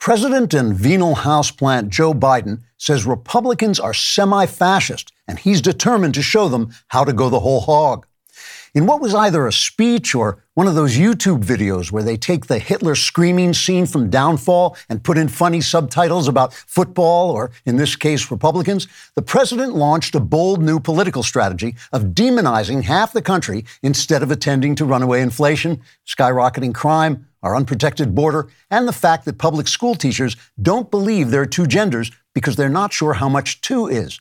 President and venal houseplant Joe Biden says Republicans are semi fascist, and he's determined to show them how to go the whole hog. In what was either a speech or one of those YouTube videos where they take the Hitler screaming scene from Downfall and put in funny subtitles about football, or in this case, Republicans, the president launched a bold new political strategy of demonizing half the country instead of attending to runaway inflation, skyrocketing crime, our unprotected border, and the fact that public school teachers don't believe there are two genders because they're not sure how much two is.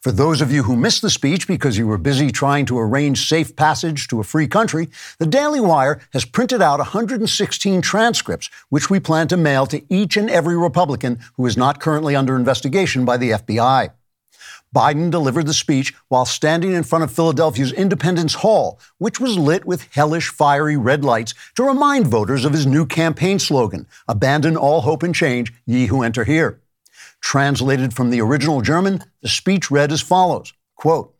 For those of you who missed the speech because you were busy trying to arrange safe passage to a free country, the Daily Wire has printed out 116 transcripts, which we plan to mail to each and every Republican who is not currently under investigation by the FBI. Biden delivered the speech while standing in front of Philadelphia's Independence Hall, which was lit with hellish, fiery red lights to remind voters of his new campaign slogan Abandon all hope and change, ye who enter here. Translated from the original German, the speech read as follows quote,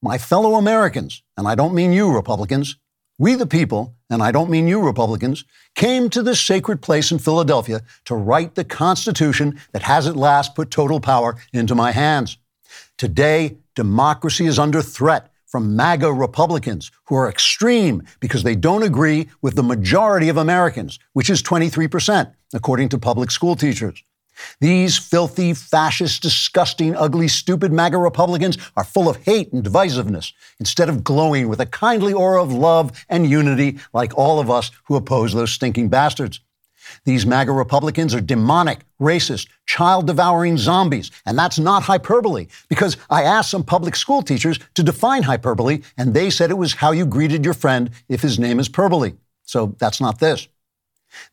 My fellow Americans, and I don't mean you, Republicans, we the people, and I don't mean you, Republicans, came to this sacred place in Philadelphia to write the Constitution that has at last put total power into my hands. Today, democracy is under threat from MAGA Republicans who are extreme because they don't agree with the majority of Americans, which is 23%, according to public school teachers. These filthy, fascist, disgusting, ugly, stupid MAGA Republicans are full of hate and divisiveness instead of glowing with a kindly aura of love and unity like all of us who oppose those stinking bastards. These MAGA Republicans are demonic, racist, child devouring zombies. And that's not hyperbole, because I asked some public school teachers to define hyperbole, and they said it was how you greeted your friend if his name is Perbole. So that's not this.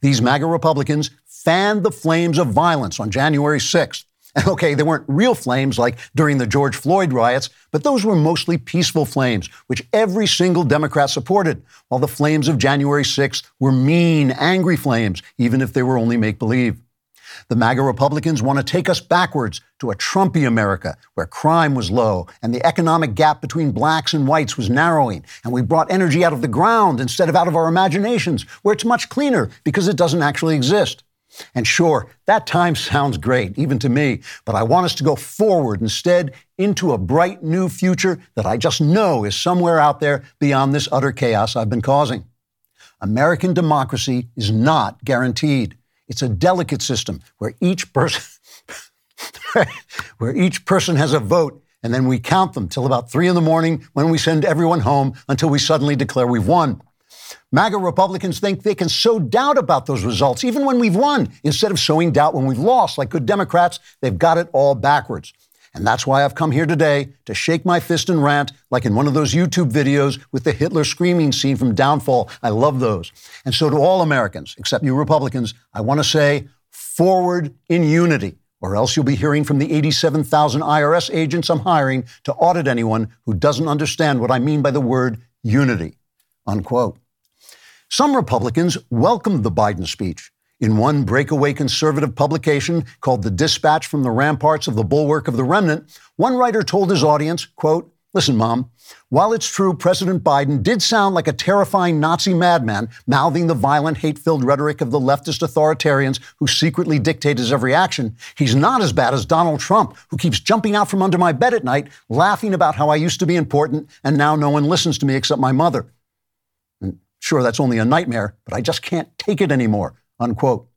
These MAGA Republicans fanned the flames of violence on January 6th. Okay, they weren't real flames like during the George Floyd riots, but those were mostly peaceful flames, which every single Democrat supported, while the flames of January 6th were mean, angry flames, even if they were only make believe. The MAGA Republicans want to take us backwards to a Trumpy America where crime was low and the economic gap between blacks and whites was narrowing, and we brought energy out of the ground instead of out of our imaginations, where it's much cleaner because it doesn't actually exist. And sure, that time sounds great, even to me, but I want us to go forward instead into a bright new future that I just know is somewhere out there beyond this utter chaos I've been causing. American democracy is not guaranteed. It's a delicate system where each person where each person has a vote and then we count them till about three in the morning when we send everyone home until we suddenly declare we've won. MAGA Republicans think they can sow doubt about those results, even when we've won, instead of sowing doubt when we've lost. Like good Democrats, they've got it all backwards. And that's why I've come here today to shake my fist and rant, like in one of those YouTube videos with the Hitler screaming scene from Downfall. I love those. And so to all Americans, except you Republicans, I want to say forward in unity, or else you'll be hearing from the 87,000 IRS agents I'm hiring to audit anyone who doesn't understand what I mean by the word unity. Unquote. Some Republicans welcomed the Biden speech. In one breakaway conservative publication called The Dispatch from the Ramparts of the Bulwark of the Remnant, one writer told his audience, quote, Listen, Mom, while it's true President Biden did sound like a terrifying Nazi madman, mouthing the violent, hate filled rhetoric of the leftist authoritarians who secretly dictate his every action, he's not as bad as Donald Trump, who keeps jumping out from under my bed at night, laughing about how I used to be important and now no one listens to me except my mother. Sure, that's only a nightmare, but I just can't take it anymore, unquote.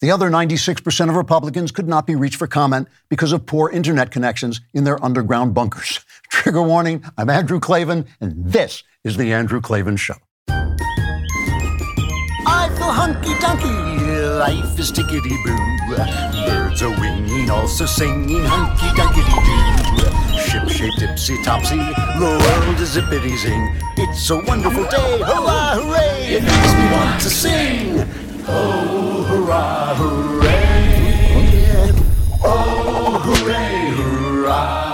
The other 96% of Republicans could not be reached for comment because of poor internet connections in their underground bunkers. Trigger warning, I'm Andrew Klavan, and this is The Andrew Klavan Show. I feel hunky dunky, life is tickety boo. Birds are winging, also singing hunky dunky doo ship shaped ipsy topsy. The world is zippity zing. It's a wonderful day. Hurrah, hooray! It makes me want to sing. Oh, hurrah, hooray! Oh, hooray, hurrah!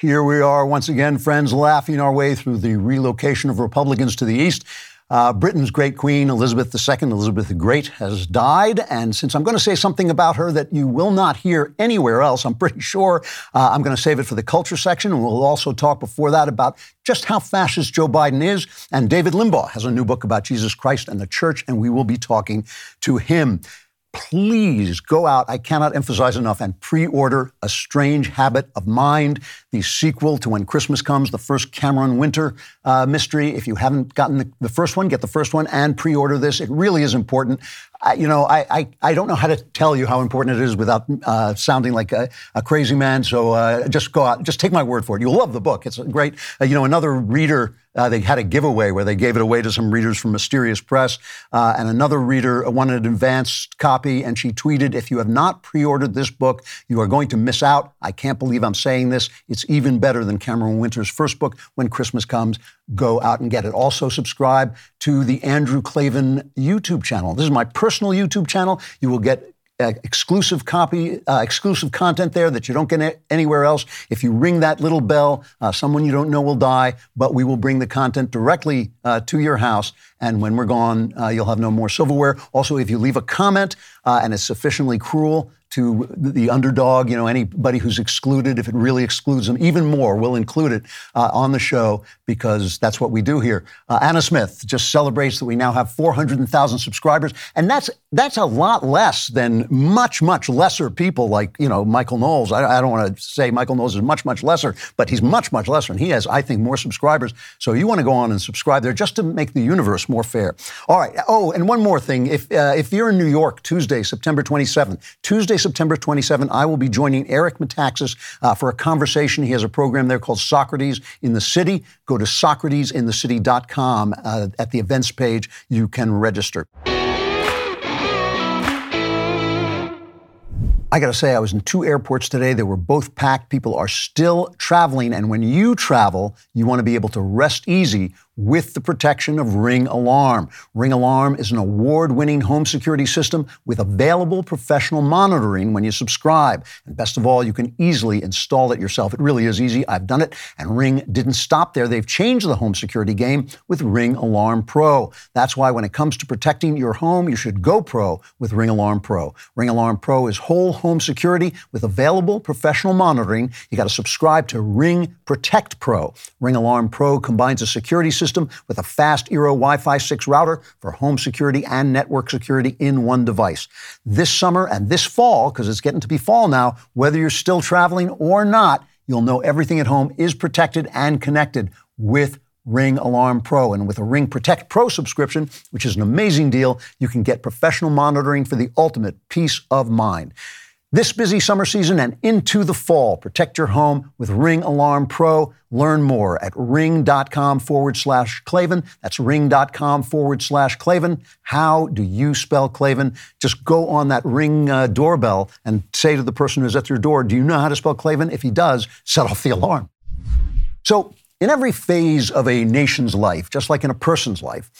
Here we are once again, friends, laughing our way through the relocation of Republicans to the East. Uh, Britain's great queen, Elizabeth II, Elizabeth the Great, has died. And since I'm going to say something about her that you will not hear anywhere else, I'm pretty sure uh, I'm going to save it for the culture section. And we'll also talk before that about just how fascist Joe Biden is. And David Limbaugh has a new book about Jesus Christ and the church, and we will be talking to him please go out. I cannot emphasize enough and pre order A Strange Habit of Mind, the sequel to When Christmas Comes, the first Cameron Winter uh, mystery. If you haven't gotten the, the first one, get the first one and pre order this. It really is important. I, you know, I, I, I, don't know how to tell you how important it is without uh, sounding like a, a, crazy man. So uh, just go out, just take my word for it. You'll love the book. It's a great, uh, you know, another reader uh, they had a giveaway where they gave it away to some readers from Mysterious Press. Uh, and another reader wanted an advanced copy, and she tweeted, If you have not pre ordered this book, you are going to miss out. I can't believe I'm saying this. It's even better than Cameron Winter's first book, When Christmas Comes. Go out and get it. Also, subscribe to the Andrew Klavan YouTube channel. This is my personal YouTube channel. You will get uh, exclusive copy, uh, exclusive content there that you don't get anywhere else. If you ring that little bell, uh, someone you don't know will die, but we will bring the content directly uh, to your house. And when we're gone, uh, you'll have no more silverware. Also, if you leave a comment and it's sufficiently cruel, to the underdog, you know, anybody who's excluded, if it really excludes them, even more, we'll include it uh, on the show because that's what we do here. Uh, Anna Smith just celebrates that we now have 400,000 subscribers, and that's that's a lot less than much, much lesser people like, you know, Michael Knowles. I, I don't want to say Michael Knowles is much, much lesser, but he's much, much lesser, and he has, I think, more subscribers. So you want to go on and subscribe there just to make the universe more fair. All right. Oh, and one more thing. If, uh, if you're in New York, Tuesday, September 27th, Tuesday, September 27th, I will be joining Eric Metaxas uh, for a conversation. He has a program there called Socrates in the City. Go to socratesinthecity.com. Uh, at the events page, you can register. I got to say, I was in two airports today. They were both packed. People are still traveling. And when you travel, you want to be able to rest easy with the protection of Ring Alarm. Ring Alarm is an award winning home security system with available professional monitoring when you subscribe. And best of all, you can easily install it yourself. It really is easy. I've done it, and Ring didn't stop there. They've changed the home security game with Ring Alarm Pro. That's why when it comes to protecting your home, you should go pro with Ring Alarm Pro. Ring Alarm Pro is whole home security with available professional monitoring. You got to subscribe to Ring Protect Pro. Ring Alarm Pro combines a security system system with a fast Eero Wi Fi 6 router for home security and network security in one device. This summer and this fall, because it's getting to be fall now, whether you're still traveling or not, you'll know everything at home is protected and connected with Ring Alarm Pro. And with a Ring Protect Pro subscription, which is an amazing deal, you can get professional monitoring for the ultimate peace of mind. This busy summer season and into the fall, protect your home with Ring Alarm Pro. Learn more at ring.com forward slash Klavan. That's ring.com forward slash Klavan. How do you spell Klavan? Just go on that ring uh, doorbell and say to the person who's at your door, Do you know how to spell Klavan? If he does, set off the alarm. So, in every phase of a nation's life, just like in a person's life,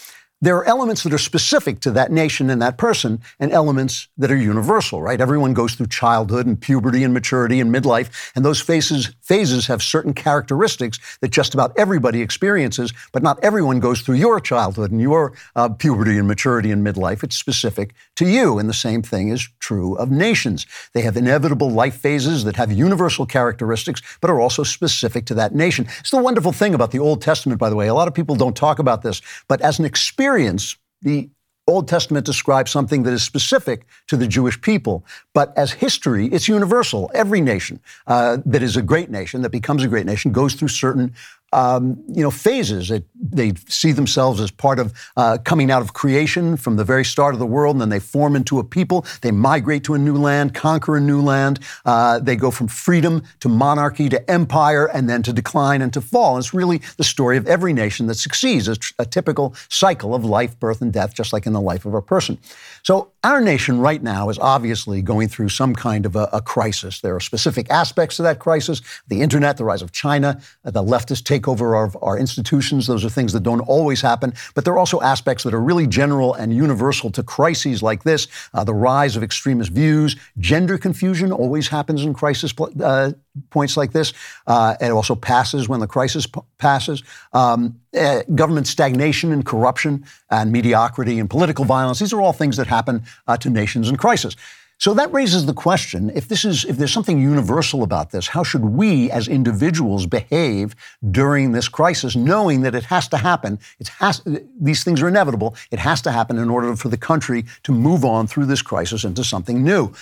there are elements that are specific to that nation and that person, and elements that are universal, right? Everyone goes through childhood and puberty and maturity and midlife, and those phases, phases have certain characteristics that just about everybody experiences, but not everyone goes through your childhood and your uh, puberty and maturity and midlife. It's specific to you, and the same thing is true of nations. They have inevitable life phases that have universal characteristics, but are also specific to that nation. It's the wonderful thing about the Old Testament, by the way. A lot of people don't talk about this, but as an experience, experience, the Old Testament describes something that is specific to the Jewish people, but as history, it's universal. Every nation uh, that is a great nation, that becomes a great nation, goes through certain um, you know, phases. It, they see themselves as part of uh, coming out of creation from the very start of the world, and then they form into a people. They migrate to a new land, conquer a new land. Uh, they go from freedom to monarchy to empire, and then to decline and to fall. And it's really the story of every nation that succeeds, a, a typical cycle of life, birth, and death, just like in the life of a person. So our nation right now is obviously going through some kind of a, a crisis. There are specific aspects to that crisis: the internet, the rise of China, the leftist take takeover of our institutions. Those are things that don't always happen, but there are also aspects that are really general and universal to crises like this. Uh, the rise of extremist views, gender confusion always happens in crisis uh, points like this. Uh, it also passes when the crisis p- passes. Um, uh, government stagnation and corruption and mediocrity and political violence. These are all things that happen uh, to nations in crisis. So that raises the question: if this is, if there's something universal about this, how should we as individuals behave during this crisis, knowing that it has to happen? It has these things are inevitable. It has to happen in order for the country to move on through this crisis into something new.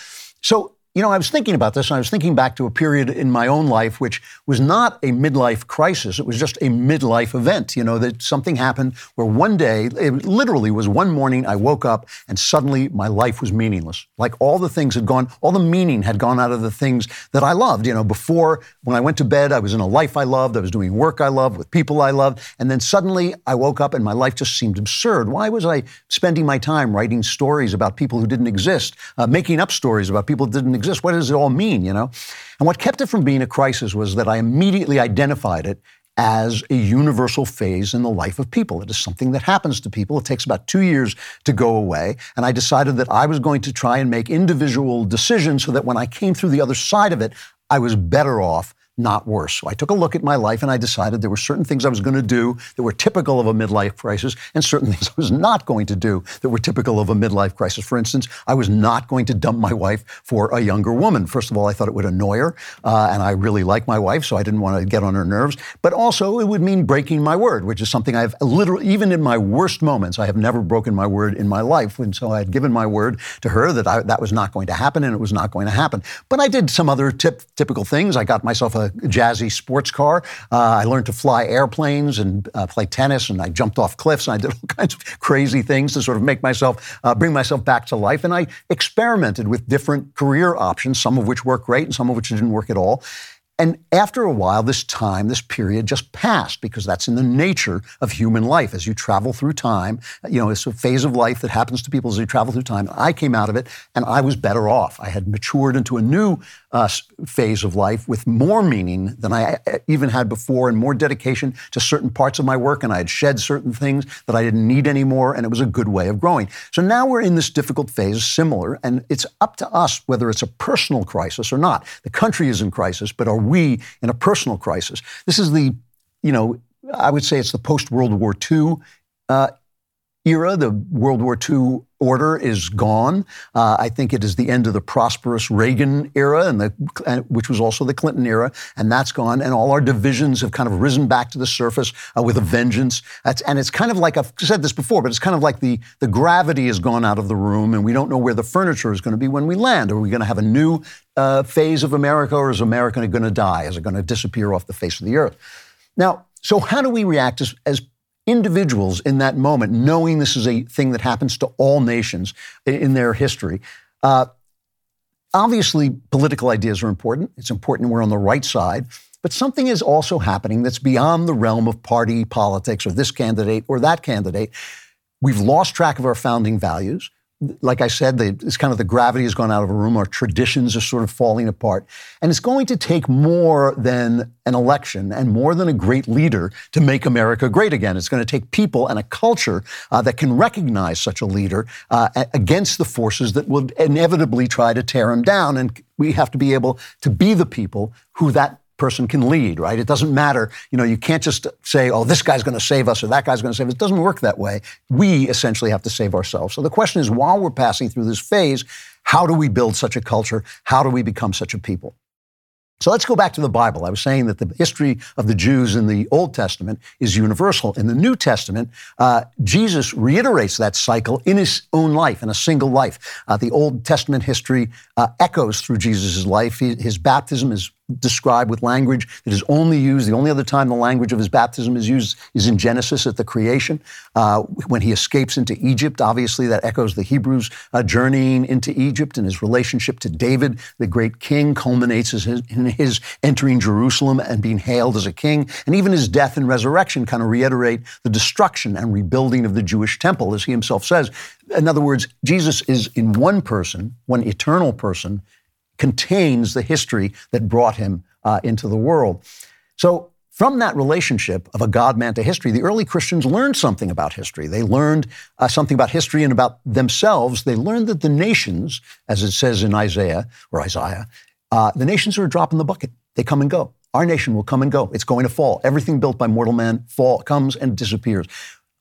So you know, I was thinking about this, and I was thinking back to a period in my own life which was not a midlife crisis. It was just a midlife event. You know, that something happened where one day, it literally was one morning, I woke up and suddenly my life was meaningless. Like all the things had gone, all the meaning had gone out of the things that I loved. You know, before, when I went to bed, I was in a life I loved, I was doing work I loved with people I loved. And then suddenly I woke up and my life just seemed absurd. Why was I spending my time writing stories about people who didn't exist, uh, making up stories about people who didn't exist? What does it all mean, you know? And what kept it from being a crisis was that I immediately identified it as a universal phase in the life of people. It is something that happens to people. It takes about two years to go away. And I decided that I was going to try and make individual decisions so that when I came through the other side of it, I was better off not worse. So I took a look at my life and I decided there were certain things I was going to do that were typical of a midlife crisis and certain things I was not going to do that were typical of a midlife crisis. For instance, I was not going to dump my wife for a younger woman. First of all, I thought it would annoy her, uh, and I really like my wife, so I didn't want to get on her nerves. But also, it would mean breaking my word, which is something I've literally, even in my worst moments, I have never broken my word in my life. And so I had given my word to her that I, that was not going to happen, and it was not going to happen. But I did some other tip, typical things. I got myself a jazzy sports car. Uh, I learned to fly airplanes and uh, play tennis, and I jumped off cliffs, and I did all kinds of crazy things to sort of make myself, uh, bring myself back to life. And I experimented with different career options, some of which worked great and some of which didn't work at all. And after a while, this time, this period just passed because that's in the nature of human life. As you travel through time, you know, it's a phase of life that happens to people as they travel through time. I came out of it and I was better off. I had matured into a new uh, phase of life with more meaning than I uh, even had before and more dedication to certain parts of my work. And I had shed certain things that I didn't need anymore. And it was a good way of growing. So now we're in this difficult phase, similar. And it's up to us whether it's a personal crisis or not. The country is in crisis, but are we in a personal crisis? This is the, you know, I would say it's the post World War II uh, era. The World War II order is gone. Uh, I think it is the end of the prosperous Reagan era, and the, which was also the Clinton era, and that's gone. And all our divisions have kind of risen back to the surface uh, with a vengeance. That's, and it's kind of like I've said this before, but it's kind of like the the gravity has gone out of the room, and we don't know where the furniture is going to be when we land. Are we going to have a new uh, phase of America, or is America going to die? Is it going to disappear off the face of the earth? Now, so how do we react as, as individuals in that moment, knowing this is a thing that happens to all nations in their history. Uh, obviously, political ideas are important. It's important we're on the right side. But something is also happening that's beyond the realm of party politics or this candidate or that candidate. We've lost track of our founding values like I said, the, it's kind of the gravity has gone out of a room. Our traditions are sort of falling apart. And it's going to take more than an election and more than a great leader to make America great again. It's going to take people and a culture uh, that can recognize such a leader uh, against the forces that will inevitably try to tear him down. And we have to be able to be the people who that person can lead, right? It doesn't matter. You know, you can't just say, oh, this guy's going to save us or that guy's going to save us. It doesn't work that way. We essentially have to save ourselves. So the question is, while we're passing through this phase, how do we build such a culture? How do we become such a people? So let's go back to the Bible. I was saying that the history of the Jews in the Old Testament is universal. In the New Testament, uh, Jesus reiterates that cycle in his own life, in a single life. Uh, the Old Testament history uh, echoes through Jesus' life. He, his baptism is described with language that is only used. The only other time the language of his baptism is used is in Genesis at the creation. Uh, when he escapes into Egypt, obviously that echoes the Hebrews uh, journeying into Egypt and his relationship to David, the great king, culminates in his entering Jerusalem and being hailed as a king. And even his death and resurrection kind of reiterate the destruction and rebuilding of the Jewish temple, as he himself says. In other words, Jesus is in one person, one eternal person, contains the history that brought him uh, into the world. So, from that relationship of a God man to history, the early Christians learned something about history. They learned uh, something about history and about themselves. They learned that the nations, as it says in Isaiah or Isaiah, uh, the nations are a drop in the bucket. they come and go. Our nation will come and go. It's going to fall. Everything built by mortal man fall comes and disappears.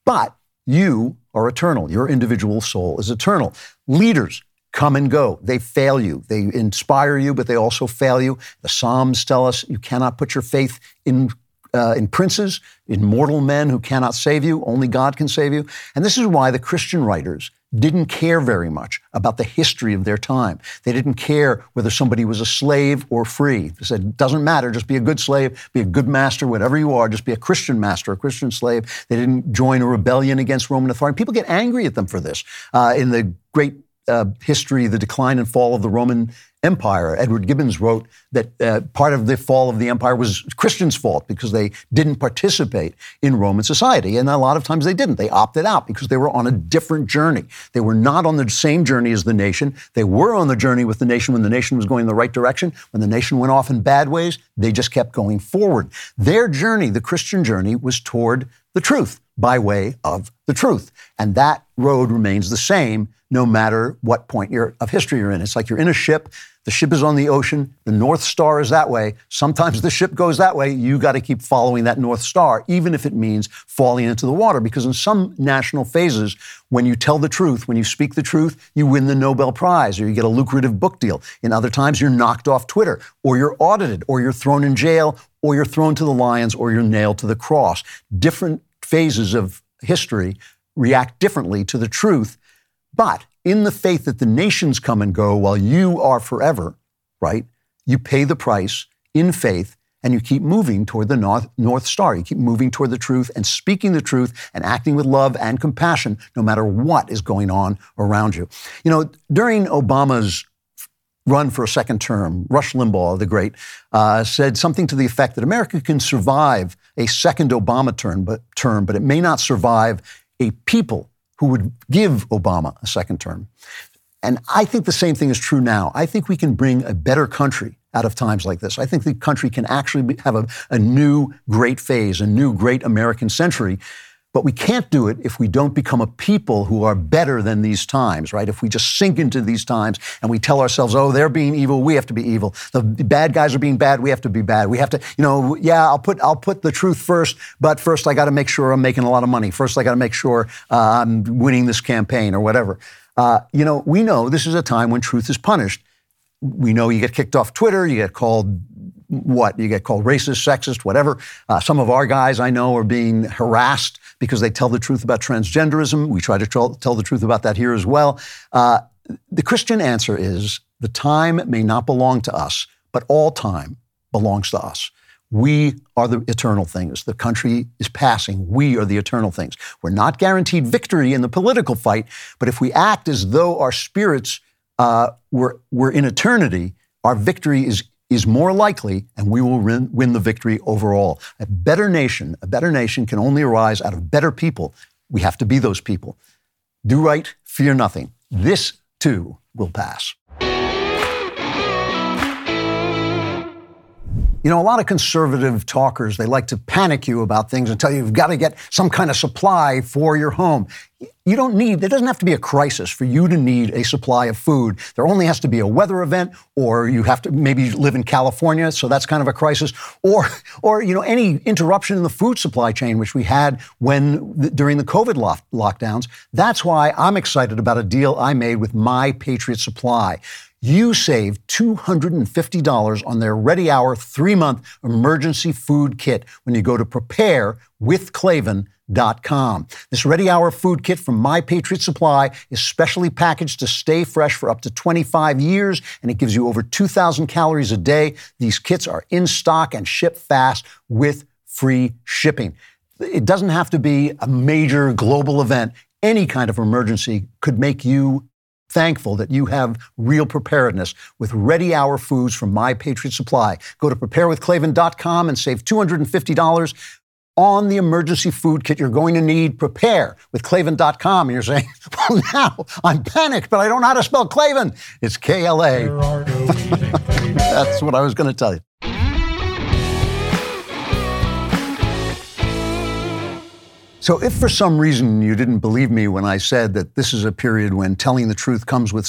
But you are eternal. Your individual soul is eternal. Leaders come and go. They fail you. They inspire you, but they also fail you. The Psalms tell us you cannot put your faith in uh, in princes, in mortal men who cannot save you. Only God can save you. And this is why the Christian writers didn't care very much about the history of their time. They didn't care whether somebody was a slave or free. They said, doesn't matter, just be a good slave, be a good master, whatever you are, just be a Christian master, a Christian slave. They didn't join a rebellion against Roman authority. People get angry at them for this. Uh, in the great uh, history, the decline and fall of the Roman Empire. Edward Gibbons wrote that uh, part of the fall of the empire was Christians' fault because they didn't participate in Roman society. And a lot of times they didn't. They opted out because they were on a different journey. They were not on the same journey as the nation. They were on the journey with the nation when the nation was going in the right direction. When the nation went off in bad ways, they just kept going forward. Their journey, the Christian journey, was toward the truth by way of the truth. And that road remains the same no matter what point of history you're in. It's like you're in a ship, the ship is on the ocean, the North Star is that way. Sometimes the ship goes that way. You got to keep following that North Star, even if it means falling into the water. Because in some national phases, when you tell the truth, when you speak the truth, you win the Nobel Prize or you get a lucrative book deal. In other times, you're knocked off Twitter or you're audited or you're thrown in jail or you're thrown to the lions or you're nailed to the cross. Different phases of history react differently to the truth but in the faith that the nations come and go while you are forever, right? You pay the price in faith and you keep moving toward the north, north star. You keep moving toward the truth and speaking the truth and acting with love and compassion no matter what is going on around you. You know, during Obama's run for a second term, Rush Limbaugh, the great, uh, said something to the effect that America can survive a second Obama term but, term, but it may not survive a people who would give Obama a second term. And I think the same thing is true now. I think we can bring a better country out of times like this. I think the country can actually have a, a new great phase, a new great American century but we can't do it if we don't become a people who are better than these times, right? If we just sink into these times and we tell ourselves, oh, they're being evil, we have to be evil. The bad guys are being bad, we have to be bad. We have to, you know, yeah, I'll put I'll put the truth first, but first I got to make sure I'm making a lot of money. First I got to make sure uh, I'm winning this campaign or whatever. Uh, you know, we know this is a time when truth is punished. We know you get kicked off Twitter, you get called what? You get called racist, sexist, whatever. Uh, some of our guys I know are being harassed because they tell the truth about transgenderism. We try to tell, tell the truth about that here as well. Uh, the Christian answer is the time may not belong to us, but all time belongs to us. We are the eternal things. The country is passing. We are the eternal things. We're not guaranteed victory in the political fight, but if we act as though our spirits uh, were, were in eternity, our victory is is more likely, and we will win, the victory overall. A better nation, a better nation can only arise out of better people. We have to be those people. Do right, fear nothing. This too will pass. You know, a lot of conservative talkers, they like to panic you about things and tell you you've got to get some kind of supply for your home. You don't need, there doesn't have to be a crisis for you to need a supply of food. There only has to be a weather event, or you have to maybe live in California, so that's kind of a crisis, or, or you know, any interruption in the food supply chain, which we had when during the COVID lockdowns. That's why I'm excited about a deal I made with My Patriot Supply you save $250 on their Ready Hour three month emergency food kit when you go to preparewithklavan.com. This Ready Hour food kit from My Patriot Supply is specially packaged to stay fresh for up to 25 years, and it gives you over 2,000 calories a day. These kits are in stock and ship fast with free shipping. It doesn't have to be a major global event. Any kind of emergency could make you thankful that you have real preparedness with ready hour foods from My Patriot Supply. Go to preparewithklavan.com and save $250 on the emergency food kit you're going to need. Prepare with Klavan.com. And you're saying, well, now I'm panicked, but I don't know how to spell Klavan. It's K L A. That's what I was going to tell you. So, if for some reason you didn't believe me when I said that this is a period when telling the truth comes with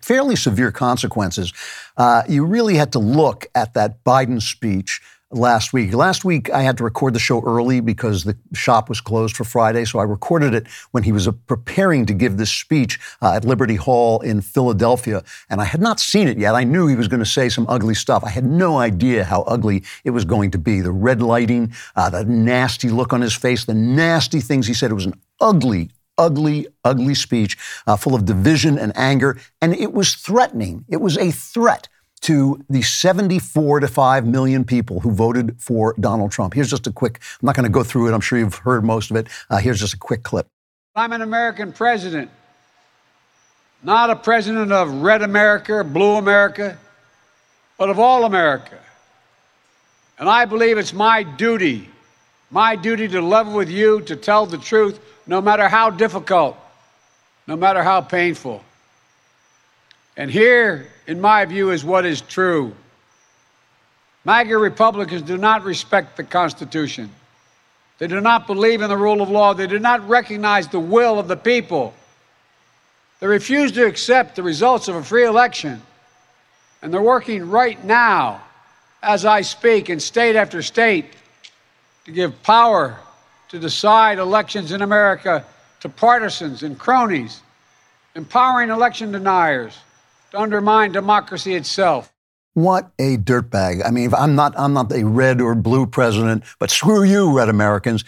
fairly severe consequences, uh, you really had to look at that Biden speech last week. Last week, I had to record the show early because the shop was closed for Friday. So I recorded it when he was uh, preparing to give this speech uh, at Liberty Hall in Philadelphia. And I had not seen it yet. I knew he was going to say some ugly stuff. I had no idea how ugly it was going to be. The red lighting, uh, the nasty look on his face, the nasty things he said. It was an ugly, ugly, ugly speech uh, full of division and anger. And it was threatening. It was a threat to the 74 to 5 million people who voted for Donald Trump. Here's just a quick, I'm not going to go through it. I'm sure you've heard most of it. Uh, here's just a quick clip. I'm an American president, not a president of red America, blue America, but of all America. And I believe it's my duty, my duty to level with you, to tell the truth, no matter how difficult, no matter how painful. And here, in my view, is what is true. MAGA Republicans do not respect the Constitution. They do not believe in the rule of law. They do not recognize the will of the people. They refuse to accept the results of a free election. And they're working right now, as I speak, in state after state, to give power to decide elections in America to partisans and cronies, empowering election deniers to undermine democracy itself. What a dirtbag. I mean, I'm not, I'm not a red or blue president, but screw you, red Americans.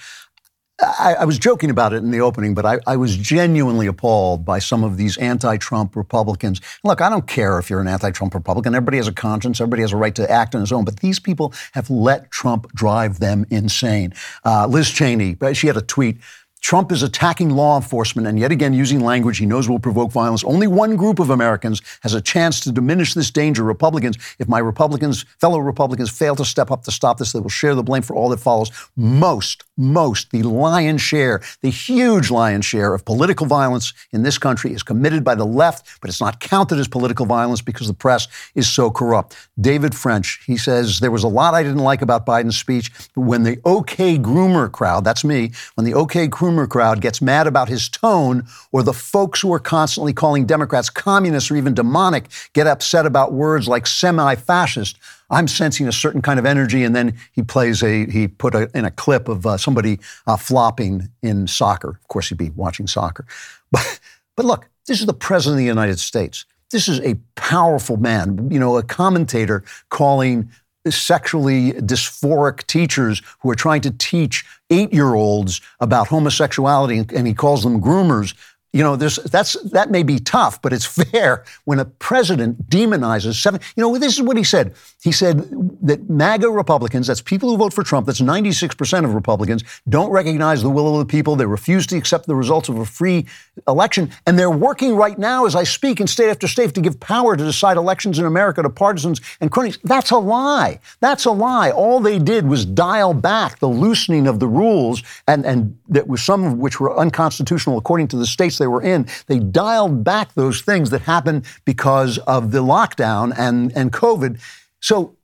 I, I was joking about it in the opening, but I, I was genuinely appalled by some of these anti Trump Republicans. Look, I don't care if you're an anti Trump Republican. Everybody has a conscience, everybody has a right to act on his own, but these people have let Trump drive them insane. Uh, Liz Cheney, she had a tweet Trump is attacking law enforcement and yet again using language he knows will provoke violence. Only one group of Americans has a chance to diminish this danger. Republicans. If my Republicans, fellow Republicans, fail to step up to stop this, they will share the blame for all that follows. Most, most, the lion's share, the huge lion's share of political violence in this country is committed by the left, but it's not counted as political violence because the press is so corrupt. David French, he says, there was a lot I didn't like about Biden's speech, but when the OK groomer crowd, that's me, when the OK groomer crowd gets mad about his tone, or the folks who are constantly calling Democrats communists or even demonic get upset about words like semi fascist, I'm sensing a certain kind of energy. And then he plays a, he put a, in a clip of uh, somebody uh, flopping in soccer. Of course, he'd be watching soccer. But, but look, this is the President of the United States. This is a powerful man, you know, a commentator calling sexually dysphoric teachers who are trying to teach eight year olds about homosexuality, and he calls them groomers you know, that's, that may be tough, but it's fair when a president demonizes seven. You know, this is what he said. He said that MAGA Republicans, that's people who vote for Trump, that's 96% of Republicans, don't recognize the will of the people. They refuse to accept the results of a free election. And they're working right now, as I speak, in state after state to give power to decide elections in America to partisans and cronies. That's a lie. That's a lie. All they did was dial back the loosening of the rules, and, and that was some of which were unconstitutional according to the states they were in, they dialed back those things that happened because of the lockdown and, and COVID. So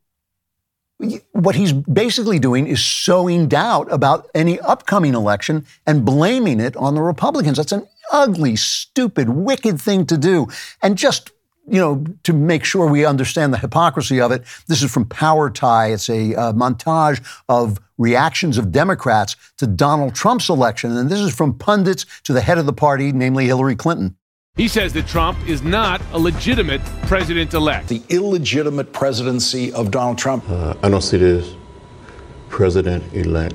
what he's basically doing is sowing doubt about any upcoming election and blaming it on the Republicans. That's an ugly, stupid, wicked thing to do. And just you know, to make sure we understand the hypocrisy of it, this is from Power Tie. It's a uh, montage of reactions of Democrats to Donald Trump's election. And this is from pundits to the head of the party, namely Hillary Clinton. He says that Trump is not a legitimate president elect. The illegitimate presidency of Donald Trump. Uh, I don't see this president elect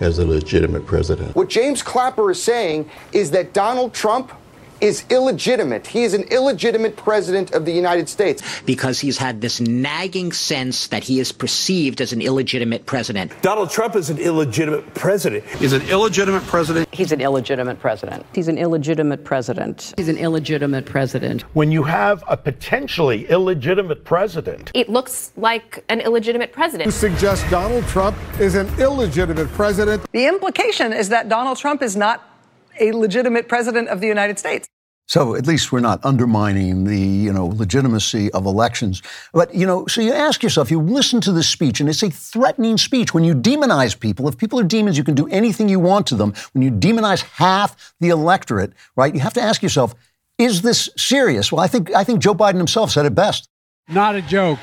as a legitimate president. What James Clapper is saying is that Donald Trump is illegitimate. He is an illegitimate president of the United States. Because he's had this nagging sense that he is perceived as an illegitimate president. Donald Trump is an illegitimate president. He's an illegitimate president. He's an illegitimate president. He's an illegitimate president. He's an illegitimate president. When you have a potentially illegitimate president, it looks like an illegitimate president. Who suggests Donald Trump is an illegitimate president? The implication is that Donald Trump is not a legitimate president of the United States. So at least we're not undermining the you know legitimacy of elections. But you know, so you ask yourself, you listen to this speech, and it's a threatening speech. When you demonize people, if people are demons, you can do anything you want to them. When you demonize half the electorate, right? You have to ask yourself, is this serious? Well, I think I think Joe Biden himself said it best. Not a joke.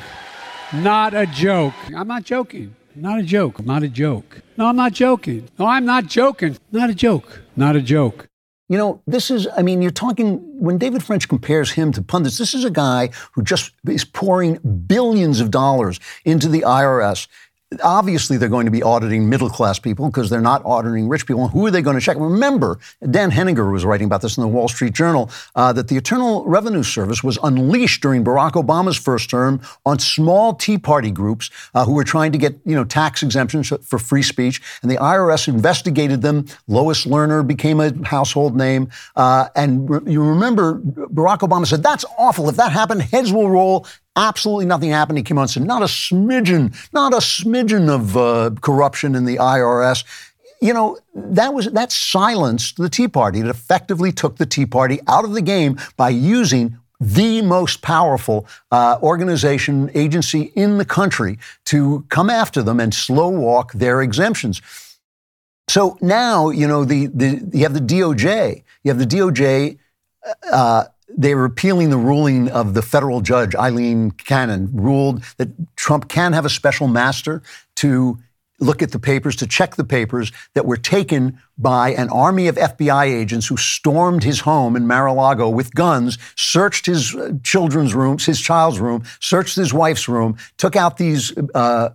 Not a joke. I'm not joking. Not a joke. Not a joke. No, I'm not joking. No, I'm not joking. Not a joke. Not a joke. You know, this is, I mean, you're talking, when David French compares him to pundits, this is a guy who just is pouring billions of dollars into the IRS obviously they're going to be auditing middle class people because they're not auditing rich people. Who are they going to check? Remember, Dan Henninger was writing about this in the Wall Street Journal uh, that the Internal Revenue Service was unleashed during Barack Obama's first term on small Tea Party groups uh, who were trying to get you know tax exemptions for free speech, and the IRS investigated them. Lois Lerner became a household name, uh, and re- you remember Barack Obama said that's awful. If that happened, heads will roll Absolutely nothing happened. He came on and said, not a smidgen, not a smidgen of uh, corruption in the IRS. You know, that was that silenced the Tea Party. It effectively took the Tea Party out of the game by using the most powerful uh, organization, agency in the country to come after them and slow walk their exemptions. So now, you know, the, the you have the DOJ. You have the DOJ uh, they were appealing the ruling of the federal judge, Aileen Cannon, ruled that Trump can have a special master to look at the papers, to check the papers that were taken by an army of FBI agents who stormed his home in Mar-a-Lago with guns, searched his uh, children's rooms, his child's room, searched his wife's room, took out these uh,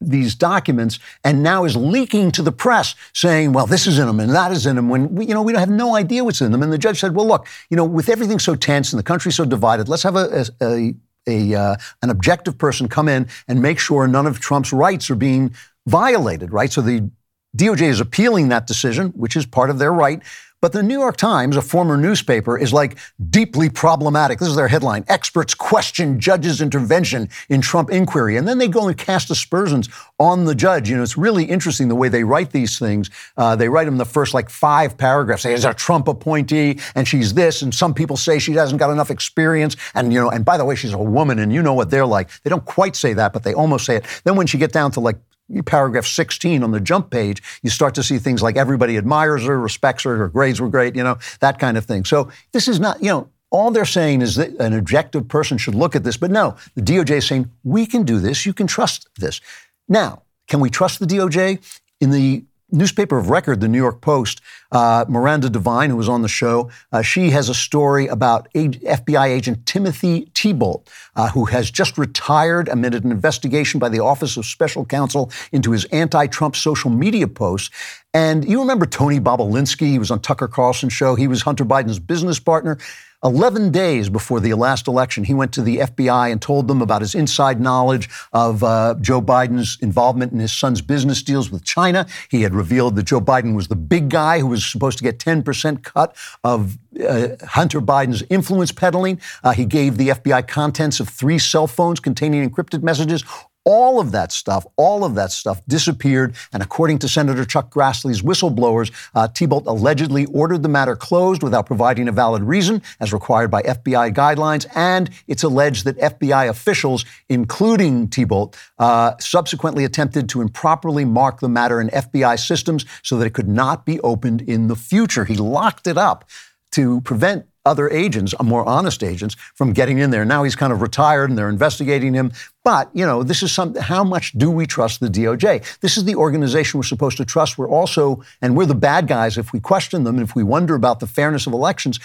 these documents and now is leaking to the press saying, well, this is in them and that is in them when we, you know, we have no idea what's in them. And the judge said, well, look, you know, with everything so tense and the country so divided, let's have a, a, a uh, an objective person come in and make sure none of Trump's rights are being violated, right? So the DOJ is appealing that decision, which is part of their right. But the New York Times, a former newspaper, is like deeply problematic. This is their headline Experts question judge's intervention in Trump inquiry. And then they go and cast aspersions on the judge. You know, it's really interesting the way they write these things. Uh, they write them the first like five paragraphs. Say, is a Trump appointee and she's this. And some people say she hasn't got enough experience. And, you know, and by the way, she's a woman and you know what they're like. They don't quite say that, but they almost say it. Then when she get down to like paragraph 16 on the jump page, you start to see things like everybody admires her, respects her, her grades were great, you know, that kind of thing. So this is not, you know, all they're saying is that an objective person should look at this. But no, the DOJ is saying, we can do this. You can trust this. Now, can we trust the DOJ? In the newspaper of record, the New York Post, uh, Miranda Devine, who was on the show, uh, she has a story about a- FBI agent Timothy Thibault, uh, who has just retired amid an investigation by the Office of Special Counsel into his anti-Trump social media posts. And you remember Tony Bobulinski? He was on Tucker Carlson's show. He was Hunter Biden's business partner. 11 days before the last election, he went to the FBI and told them about his inside knowledge of uh, Joe Biden's involvement in his son's business deals with China. He had revealed that Joe Biden was the big guy who was supposed to get 10% cut of uh, Hunter Biden's influence peddling. Uh, he gave the FBI contents of three cell phones containing encrypted messages. All of that stuff, all of that stuff disappeared. And according to Senator Chuck Grassley's whistleblowers, uh, allegedly ordered the matter closed without providing a valid reason, as required by FBI guidelines. And it's alleged that FBI officials, including Thibault, uh, subsequently attempted to improperly mark the matter in FBI systems so that it could not be opened in the future. He locked it up to prevent other agents, uh, more honest agents, from getting in there. Now he's kind of retired and they're investigating him. But, you know, this is something, how much do we trust the DOJ? This is the organization we're supposed to trust. We're also, and we're the bad guys if we question them and if we wonder about the fairness of elections.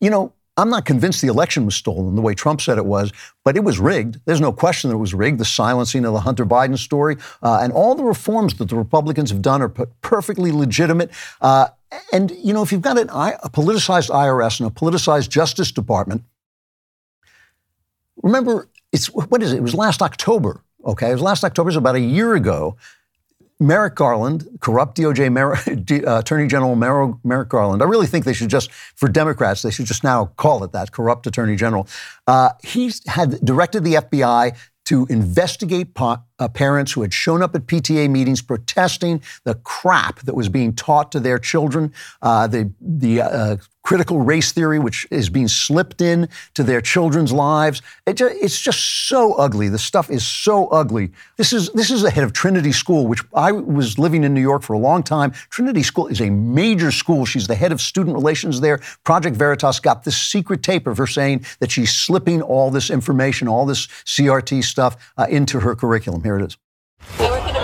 You know, I'm not convinced the election was stolen the way Trump said it was, but it was rigged. There's no question that it was rigged. The silencing of the Hunter Biden story uh, and all the reforms that the Republicans have done are perfectly legitimate. Uh, and, you know, if you've got an, a politicized IRS and a politicized Justice Department, remember, it's, what is it? It was last October, okay? It was last October, it was about a year ago. Merrick Garland, corrupt DOJ Mer- uh, Attorney General Mer- Merrick Garland, I really think they should just, for Democrats, they should just now call it that, corrupt Attorney General. Uh, he had directed the FBI to investigate pa- uh, parents who had shown up at PTA meetings protesting the crap that was being taught to their children. Uh, the the uh, critical race theory, which is being slipped in to their children's lives. It ju- it's just so ugly. The stuff is so ugly. This is this is the head of Trinity School, which I was living in New York for a long time. Trinity School is a major school. She's the head of student relations there. Project Veritas got this secret tape of her saying that she's slipping all this information, all this CRT stuff uh, into her curriculum. Here it is.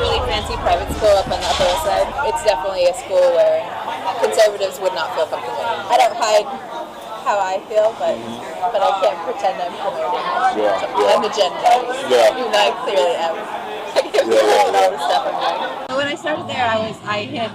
Conservatives would not feel comfortable. I don't hide how I feel, but but I can't pretend I'm promoting Yeah, yeah. an agenda. Yeah. Even though I clearly am. I can't Yeah, yeah, all the stuff I'm doing. When I started there, I was I hid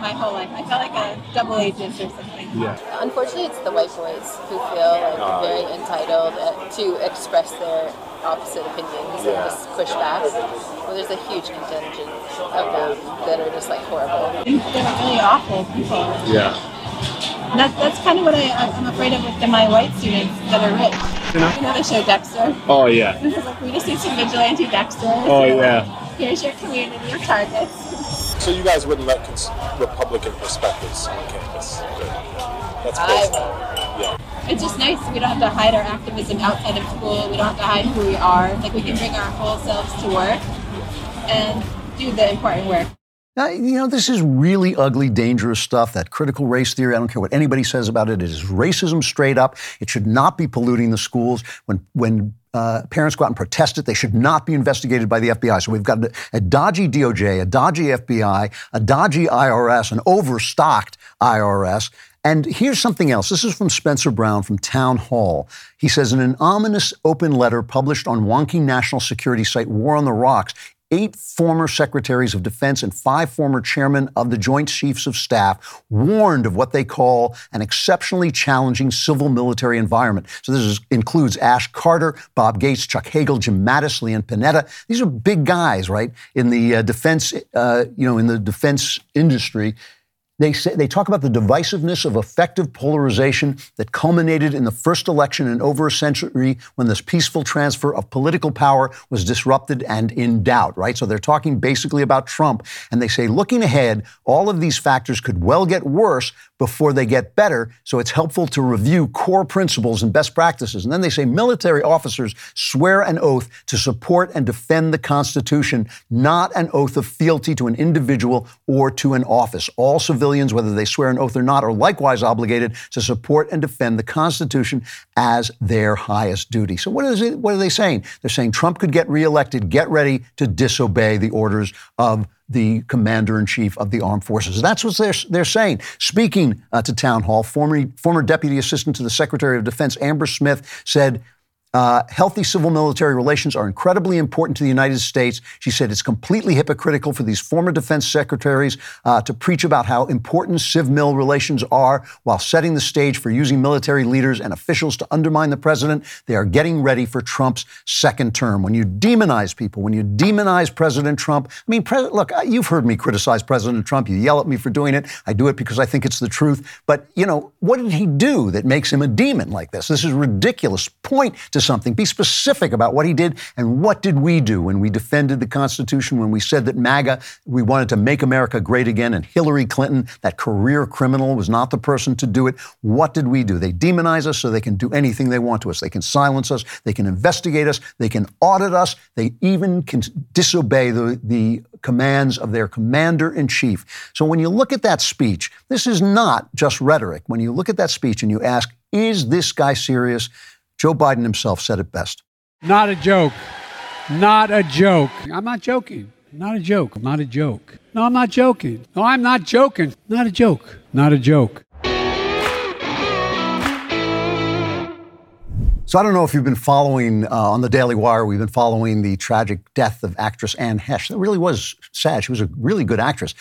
my whole life. I felt like a double agent or something. Yeah. Unfortunately, it's the white boys who feel like Ah, very entitled uh, to express their opposite opinions Yeah. and just push back. Well, there's a huge contingent of them that are just like horrible. They're really awful people. Yeah. And That, that's kind of what I, I'm afraid of with the, my white students that are rich. You know? You know the show Dexter? Oh, yeah. It's like, we just need some vigilante Dexter. Oh, yeah. Here's your community of targets. So you guys wouldn't let cons- Republican perspectives on campus? That's I crazy. It's just nice. We don't have to hide our activism outside of school. We don't have to hide who we are. Like we can bring our whole selves to work and do the important work. Now, you know, this is really ugly, dangerous stuff. That critical race theory, I don't care what anybody says about it, it is racism straight up. It should not be polluting the schools. When, when uh, parents go out and protest it, they should not be investigated by the FBI. So we've got a, a dodgy DOJ, a dodgy FBI, a dodgy IRS, an overstocked IRS. And here's something else. This is from Spencer Brown from Townhall. He says in an ominous open letter published on wonky national security site War on the Rocks, eight former secretaries of defense and five former chairmen of the Joint Chiefs of Staff warned of what they call an exceptionally challenging civil military environment. So this is, includes Ash Carter, Bob Gates, Chuck Hagel, Jim Mattis, Leon Panetta. These are big guys, right, in the uh, defense, uh, you know, in the defense industry. They say they talk about the divisiveness of affective polarization that culminated in the first election in over a century when this peaceful transfer of political power was disrupted and in doubt, right? So they're talking basically about Trump and they say looking ahead, all of these factors could well get worse before they get better, so it's helpful to review core principles and best practices. And then they say military officers swear an oath to support and defend the Constitution, not an oath of fealty to an individual or to an office. All civilians, whether they swear an oath or not, are likewise obligated to support and defend the Constitution as their highest duty. So what is it? What are they saying? They're saying Trump could get reelected. Get ready to disobey the orders of the commander in chief of the armed forces. That's what they're, they're saying. Speaking uh, to Townhall, former, former deputy assistant to the secretary of defense, Amber Smith, said, uh, healthy civil military relations are incredibly important to the United States. She said it's completely hypocritical for these former defense secretaries uh, to preach about how important civ mil relations are while setting the stage for using military leaders and officials to undermine the president. They are getting ready for Trump's second term. When you demonize people, when you demonize President Trump, I mean, pre- look, you've heard me criticize President Trump. You yell at me for doing it. I do it because I think it's the truth. But, you know, what did he do that makes him a demon like this? This is ridiculous. Point to something. Be specific about what he did and what did we do when we defended the Constitution, when we said that MAGA, we wanted to make America great again, and Hillary Clinton, that career criminal, was not the person to do it. What did we do? They demonize us so they can do anything they want to us. They can silence us, they can investigate us, they can audit us, they even can disobey the, the commands of their commander in chief. So when you look at that speech, this is not just rhetoric. When you look at that speech and you ask, is this guy serious? Joe Biden himself said it best. Not a joke. Not a joke. I'm not joking. Not a joke. Not a joke. No, I'm not joking. No, I'm not joking. Not a joke. Not a joke. So I don't know if you've been following uh, on the Daily Wire. We've been following the tragic death of actress Anne Heche. That really was sad. She was a really good actress.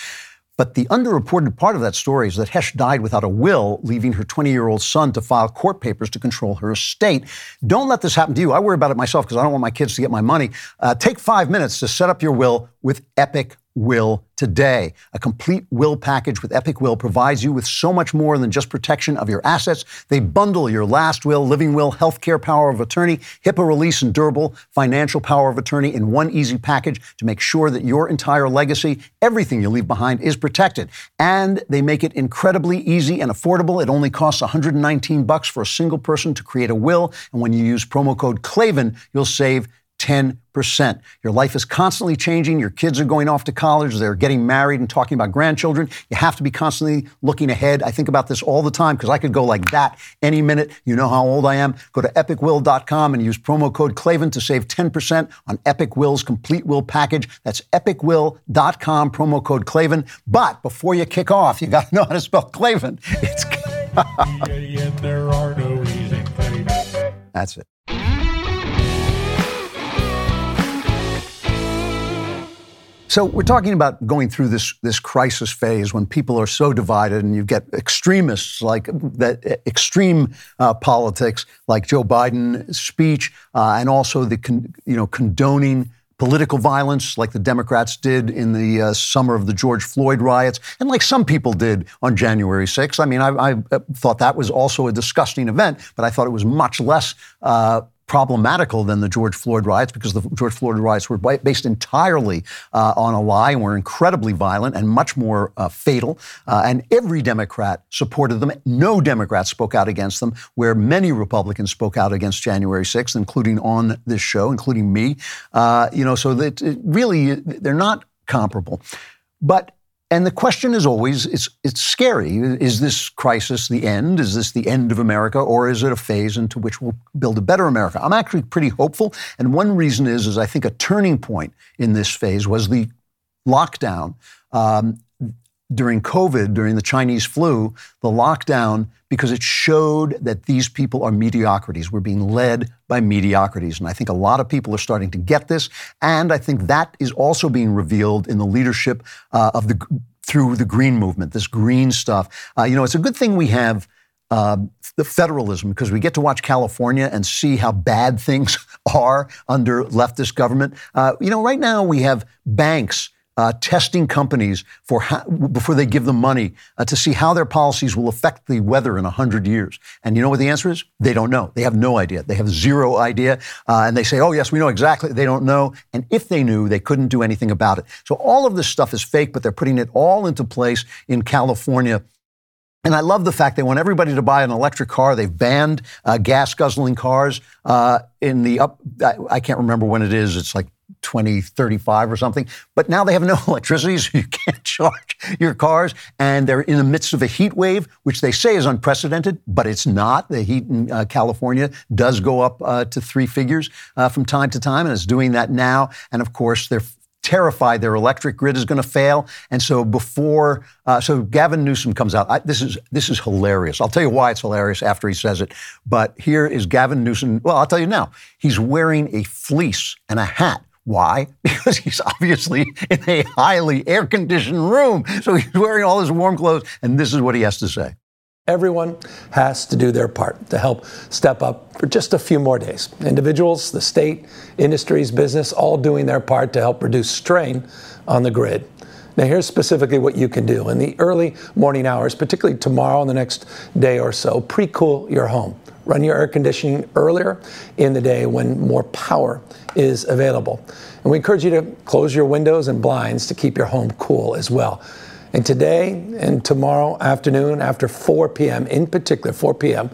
But the underreported part of that story is that Heche died without a will, leaving her 20 year old son to file court papers to control her estate. Don't let this happen to you. I worry about it myself because I don't want my kids to get my money. Uh, take five minutes to set up your will with Epic Will today. A complete will package with Epic Will provides you with so much more than just protection of your assets. They bundle your last will, living will, healthcare power of attorney, HIPAA release, and durable financial power of attorney in one easy package to make sure that your entire legacy, everything you leave behind, is protected. And they make it incredibly easy and affordable. It only costs 119 bucks for a single person to create a will. And when you use promo code KLAVAN, you'll save 10%. Your life is constantly changing. Your kids are going off to college. They're getting married and talking about grandchildren. You have to be constantly looking ahead. I think about this all the time because I could go like that any minute. You know how old I am. Go to epicwill.com and use promo code Klavan to save 10% on Epic Will's complete will package. That's epicwill.com, promo code Klavan. But before you kick off, you got to know how to spell Klavan. It's. Clavin. That's it. So we're talking about going through this this crisis phase when people are so divided, and you get extremists like that, extreme uh, politics like Joe Biden's speech, uh, and also the con, you know condoning political violence like the Democrats did in the uh, summer of the George Floyd riots, and like some people did on January 6th. I mean, I, I thought that was also a disgusting event, but I thought it was much less uh, problematical than the George Floyd riots because the George Floyd riots were based entirely uh, on a lie and were incredibly violent and much more uh, fatal. Uh, and every Democrat supported them. No Democrat spoke out against them, where many Republicans spoke out against January 6th, including on this show, including me. Uh, you know, so that really they're not comparable. But and the question is always, it's, it's scary. Is this crisis the end? Is this the end of America? Or is it a phase into which we'll build a better America? I'm actually pretty hopeful. And one reason is, is I think a turning point in this phase was the lockdown um, during COVID, during the Chinese flu, the lockdown, because it showed that these people are mediocrities. We're being led by mediocrities. And I think a lot of people are starting to get this. And I think that is also being revealed in the leadership uh, of the through the green movement, this green stuff. Uh, you know, it's a good thing we have uh, the federalism because we get to watch California and see how bad things are under leftist government. Uh, you know, right now we have banks uh, testing companies for how, before they give them money uh, to see how their policies will affect the weather in 100 years. And you know what the answer is? They don't know. They have no idea. They have zero idea. Uh, and they say, oh, yes, we know exactly. They don't know. And if they knew, they couldn't do anything about it. So all of this stuff is fake, but they're putting it all into place in California. And I love the fact they want everybody to buy an electric car. They've banned uh, gas guzzling cars uh, in the up. I, I, can't remember when it is. It's like 2035 or something. But now they have no electricity, so you can't charge your cars. And they're in the midst of a heat wave, which they say is unprecedented, but it's not. The heat in uh, California does go up uh, to three figures uh, from time to time, and it's doing that now. And of course, they're terrified their electric grid is going to fail. And so before, uh, so Gavin Newsom comes out. I, this is this is hilarious. I'll tell you why it's hilarious after he says it. But here is Gavin Newsom. Well, I'll tell you now. He's wearing a fleece and a hat why? Because he's obviously in a highly air conditioned room. So he's wearing all his warm clothes, and this is what he has to say. Everyone has to do their part to help step up for just a few more days. Individuals, the state, industries, business, all doing their part to help reduce strain on the grid. Now, here's specifically what you can do. In the early morning hours, particularly tomorrow and the next day or so, pre cool your home. Run your air conditioning earlier in the day when more power is available. And we encourage you to close your windows and blinds to keep your home cool as well. And today and tomorrow afternoon, after 4 p.m., in particular, 4 p.m.,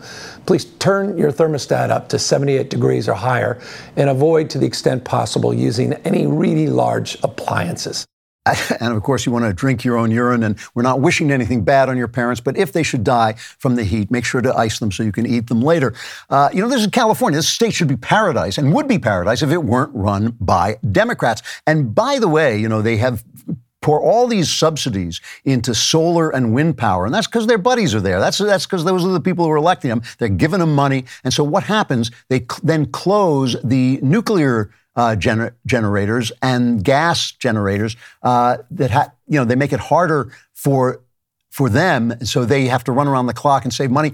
please turn your thermostat up to 78 degrees or higher and avoid, to the extent possible, using any really large appliances. And of course, you want to drink your own urine. And we're not wishing anything bad on your parents, but if they should die from the heat, make sure to ice them so you can eat them later. Uh, you know, this is California. This state should be paradise and would be paradise if it weren't run by Democrats. And by the way, you know, they have pour all these subsidies into solar and wind power, and that's because their buddies are there. That's that's because those are the people who are electing them. They're giving them money, and so what happens? They cl- then close the nuclear uh, gener- generators and gas generators uh, that ha- you know they make it harder for for them, so they have to run around the clock and save money.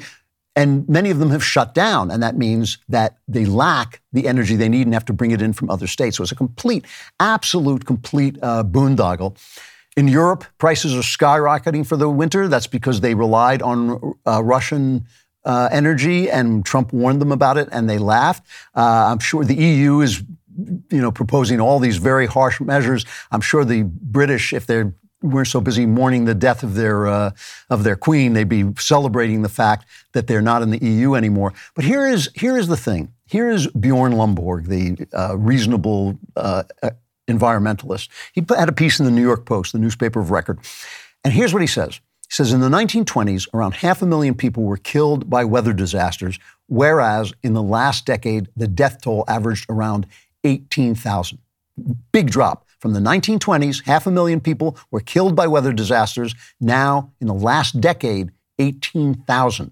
and many of them have shut down, and that means that they lack the energy they need and have to bring it in from other states. So it's a complete, absolute, complete uh, boondoggle. In Europe, prices are skyrocketing for the winter. That's because they relied on uh, Russian uh, energy, and Trump warned them about it, and they laughed. Uh, I'm sure the EU is, you know, proposing all these very harsh measures. I'm sure the British, if they're we're so busy mourning the death of their uh, of their queen, they'd be celebrating the fact that they're not in the EU anymore. But here is here is the thing. Here is Bjorn Lomborg, the uh, reasonable uh, environmentalist. He had a piece in the New York Post, the newspaper of record, and here's what he says. He says in the 1920s, around half a million people were killed by weather disasters, whereas in the last decade, the death toll averaged around 18,000. Big drop. From the 1920s, half a million people were killed by weather disasters. Now, in the last decade, 18,000.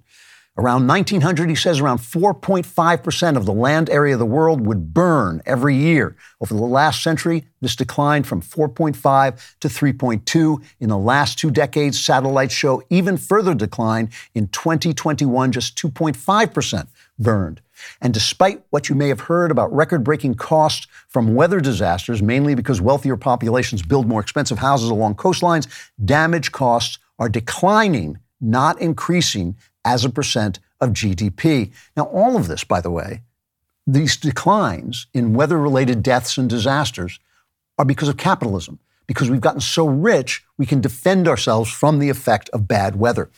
Around 1900, he says around 4.5% of the land area of the world would burn every year. Over the last century, this declined from 4.5 to 3.2. In the last two decades, satellites show even further decline. In 2021, just 2.5% burned. And despite what you may have heard about record breaking costs from weather disasters, mainly because wealthier populations build more expensive houses along coastlines, damage costs are declining, not increasing as a percent of GDP. Now, all of this, by the way, these declines in weather related deaths and disasters are because of capitalism, because we've gotten so rich, we can defend ourselves from the effect of bad weather.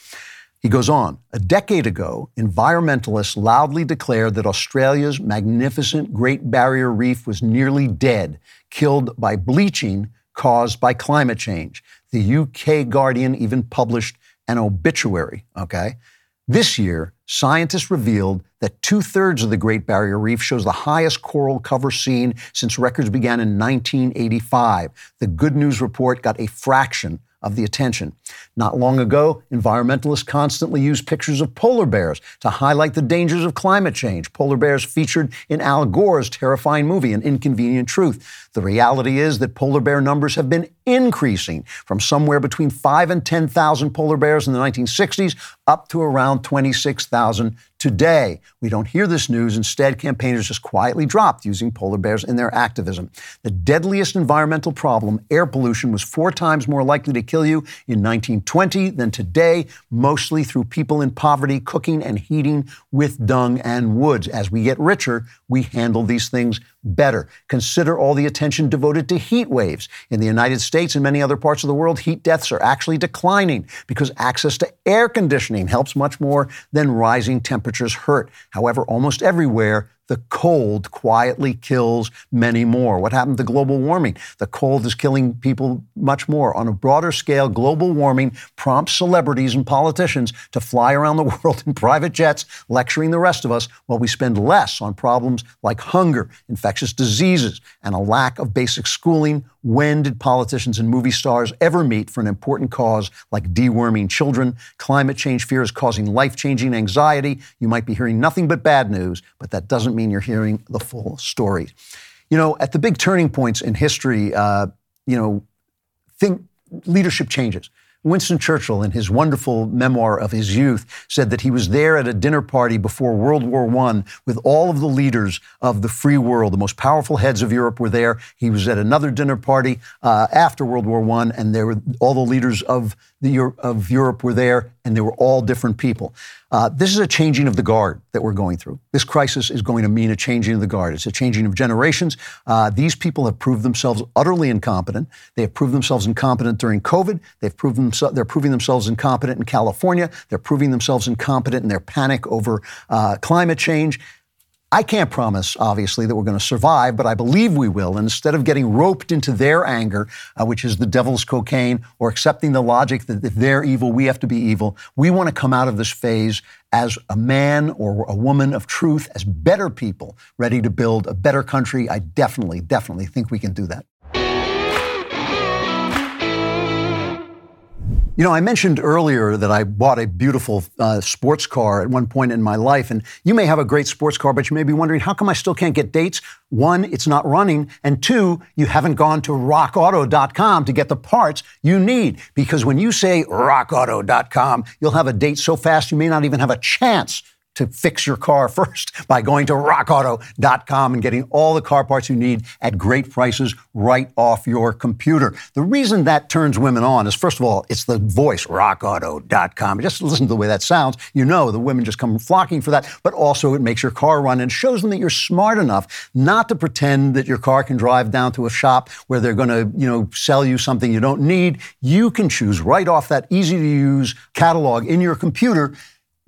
He goes on, a decade ago, environmentalists loudly declared that Australia's magnificent Great Barrier Reef was nearly dead, killed by bleaching caused by climate change. The UK Guardian even published an obituary, okay? This year, scientists revealed that two thirds of the Great Barrier Reef shows the highest coral cover seen since records began in 1985. The Good News Report got a fraction of the attention. Not long ago, environmentalists constantly used pictures of polar bears to highlight the dangers of climate change. Polar bears featured in Al Gore's terrifying movie, An Inconvenient Truth. The reality is that polar bear numbers have been increasing from somewhere between 5 and 10,000 polar bears in the 1960s up to around 26,000 today. We don't hear this news. Instead, campaigners just quietly dropped using polar bears in their activism. The deadliest environmental problem, air pollution, was four times more likely to kill you in 1920 than today, mostly through people in poverty cooking and heating with dung and woods. As we get richer, we handle these things better. Consider all the attention devoted to heat waves. In the United States and many other parts of the world, heat deaths are actually declining because access to air conditioning helps much more than rising temperatures hurt. However, almost everywhere, the cold quietly kills many more. What happened to global warming? The cold is killing people much more. On a broader scale, global warming prompts celebrities and politicians to fly around the world in private jets, lecturing the rest of us while we spend less on problems like hunger, infectious diseases, and a lack of basic schooling. When did politicians and movie stars ever meet for an important cause like deworming children? Climate change fear is causing life changing anxiety. You might be hearing nothing but bad news, but that doesn't mean you're hearing the full story. You know, at the big turning points in history, uh, you know, think leadership changes. Winston Churchill, in his wonderful memoir of his youth, said that he was there at a dinner party before World War I with all of the leaders of the free world. The most powerful heads of Europe were there. He was at another dinner party uh, after World War I, and there were all the leaders of the, of Europe were there, and they were all different people. Uh, this is a changing of the guard that we're going through. This crisis is going to mean a changing of the guard. It's a changing of generations. Uh, these people have proved themselves utterly incompetent. They have proved themselves incompetent during COVID. They've proven they're proving themselves incompetent in California. They're proving themselves incompetent in their panic over uh, climate change. I can't promise, obviously, that we're going to survive, but I believe we will. And instead of getting roped into their anger, uh, which is the devil's cocaine, or accepting the logic that if they're evil, we have to be evil, we want to come out of this phase as a man or a woman of truth, as better people, ready to build a better country. I definitely, definitely think we can do that. You know, I mentioned earlier that I bought a beautiful uh, sports car at one point in my life, and you may have a great sports car, but you may be wondering, how come I still can't get dates? One, it's not running, and two, you haven't gone to rockauto.com to get the parts you need. Because when you say rockauto.com, you'll have a date so fast you may not even have a chance to fix your car first by going to rockauto.com and getting all the car parts you need at great prices right off your computer. The reason that turns women on is, first of all, it's the voice, rockauto.com. Just listen to the way that sounds. You know the women just come flocking for that, but also it makes your car run and shows them that you're smart enough not to pretend that your car can drive down to a shop where they're going to, you know, sell you something you don't need. You can choose right off that easy to use catalog in your computer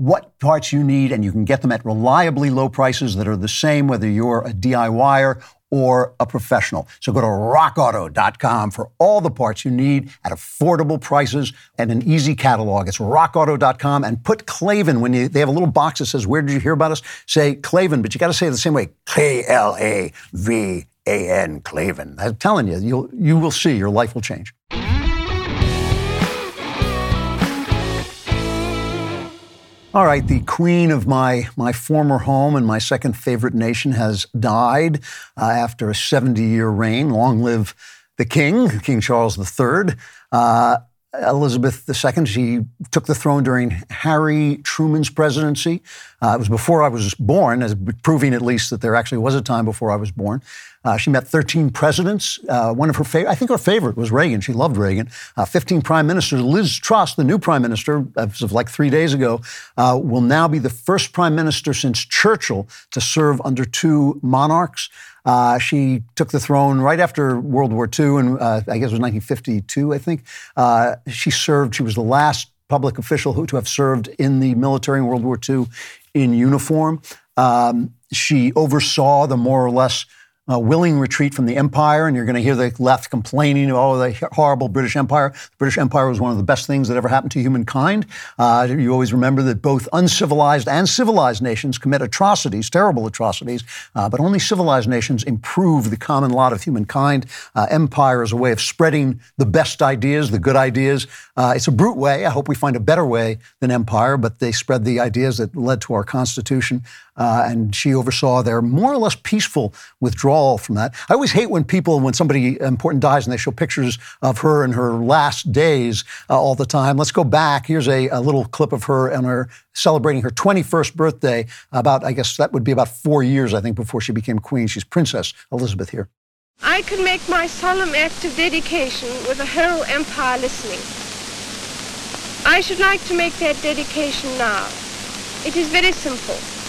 what parts you need, and you can get them at reliably low prices that are the same whether you're a DIYer or a professional. So go to rockauto.com for all the parts you need at affordable prices and an easy catalog. It's rockauto.com and put Klavan when you, they have a little box that says, Where did you hear about us? Say Klavan, but you got to say it the same way K L A V A N, Klavan. I'm telling you, you'll, you will see your life will change. All right, the queen of my, my former home and my second favorite nation has died uh, after a 70 year reign. Long live the king, King Charles III. Uh, Elizabeth II, she took the throne during Harry Truman's presidency. Uh, it was before I was born, as proving at least that there actually was a time before I was born. Uh, she met 13 presidents. Uh, one of her favorite, I think her favorite was Reagan. She loved Reagan. Uh, 15 prime ministers. Liz Truss, the new prime minister, as of like three days ago, uh, will now be the first prime minister since Churchill to serve under two monarchs. Uh, she took the throne right after World War II, and uh, I guess it was 1952, I think. Uh, she served, she was the last public official who, to have served in the military in World War II in uniform. Um, she oversaw the more or less a willing retreat from the empire, and you're going to hear the left complaining, of oh, the horrible British Empire. The British Empire was one of the best things that ever happened to humankind. Uh, you always remember that both uncivilized and civilized nations commit atrocities, terrible atrocities, uh, but only civilized nations improve the common lot of humankind. Uh, empire is a way of spreading the best ideas, the good ideas. Uh, it's a brute way. I hope we find a better way than empire, but they spread the ideas that led to our Constitution uh, and she oversaw their more or less peaceful withdrawal from that. I always hate when people, when somebody important dies, and they show pictures of her in her last days uh, all the time. Let's go back. Here's a, a little clip of her and her celebrating her 21st birthday. About, I guess that would be about four years, I think, before she became queen. She's Princess Elizabeth here. I can make my solemn act of dedication with the whole empire listening. I should like to make that dedication now. It is very simple.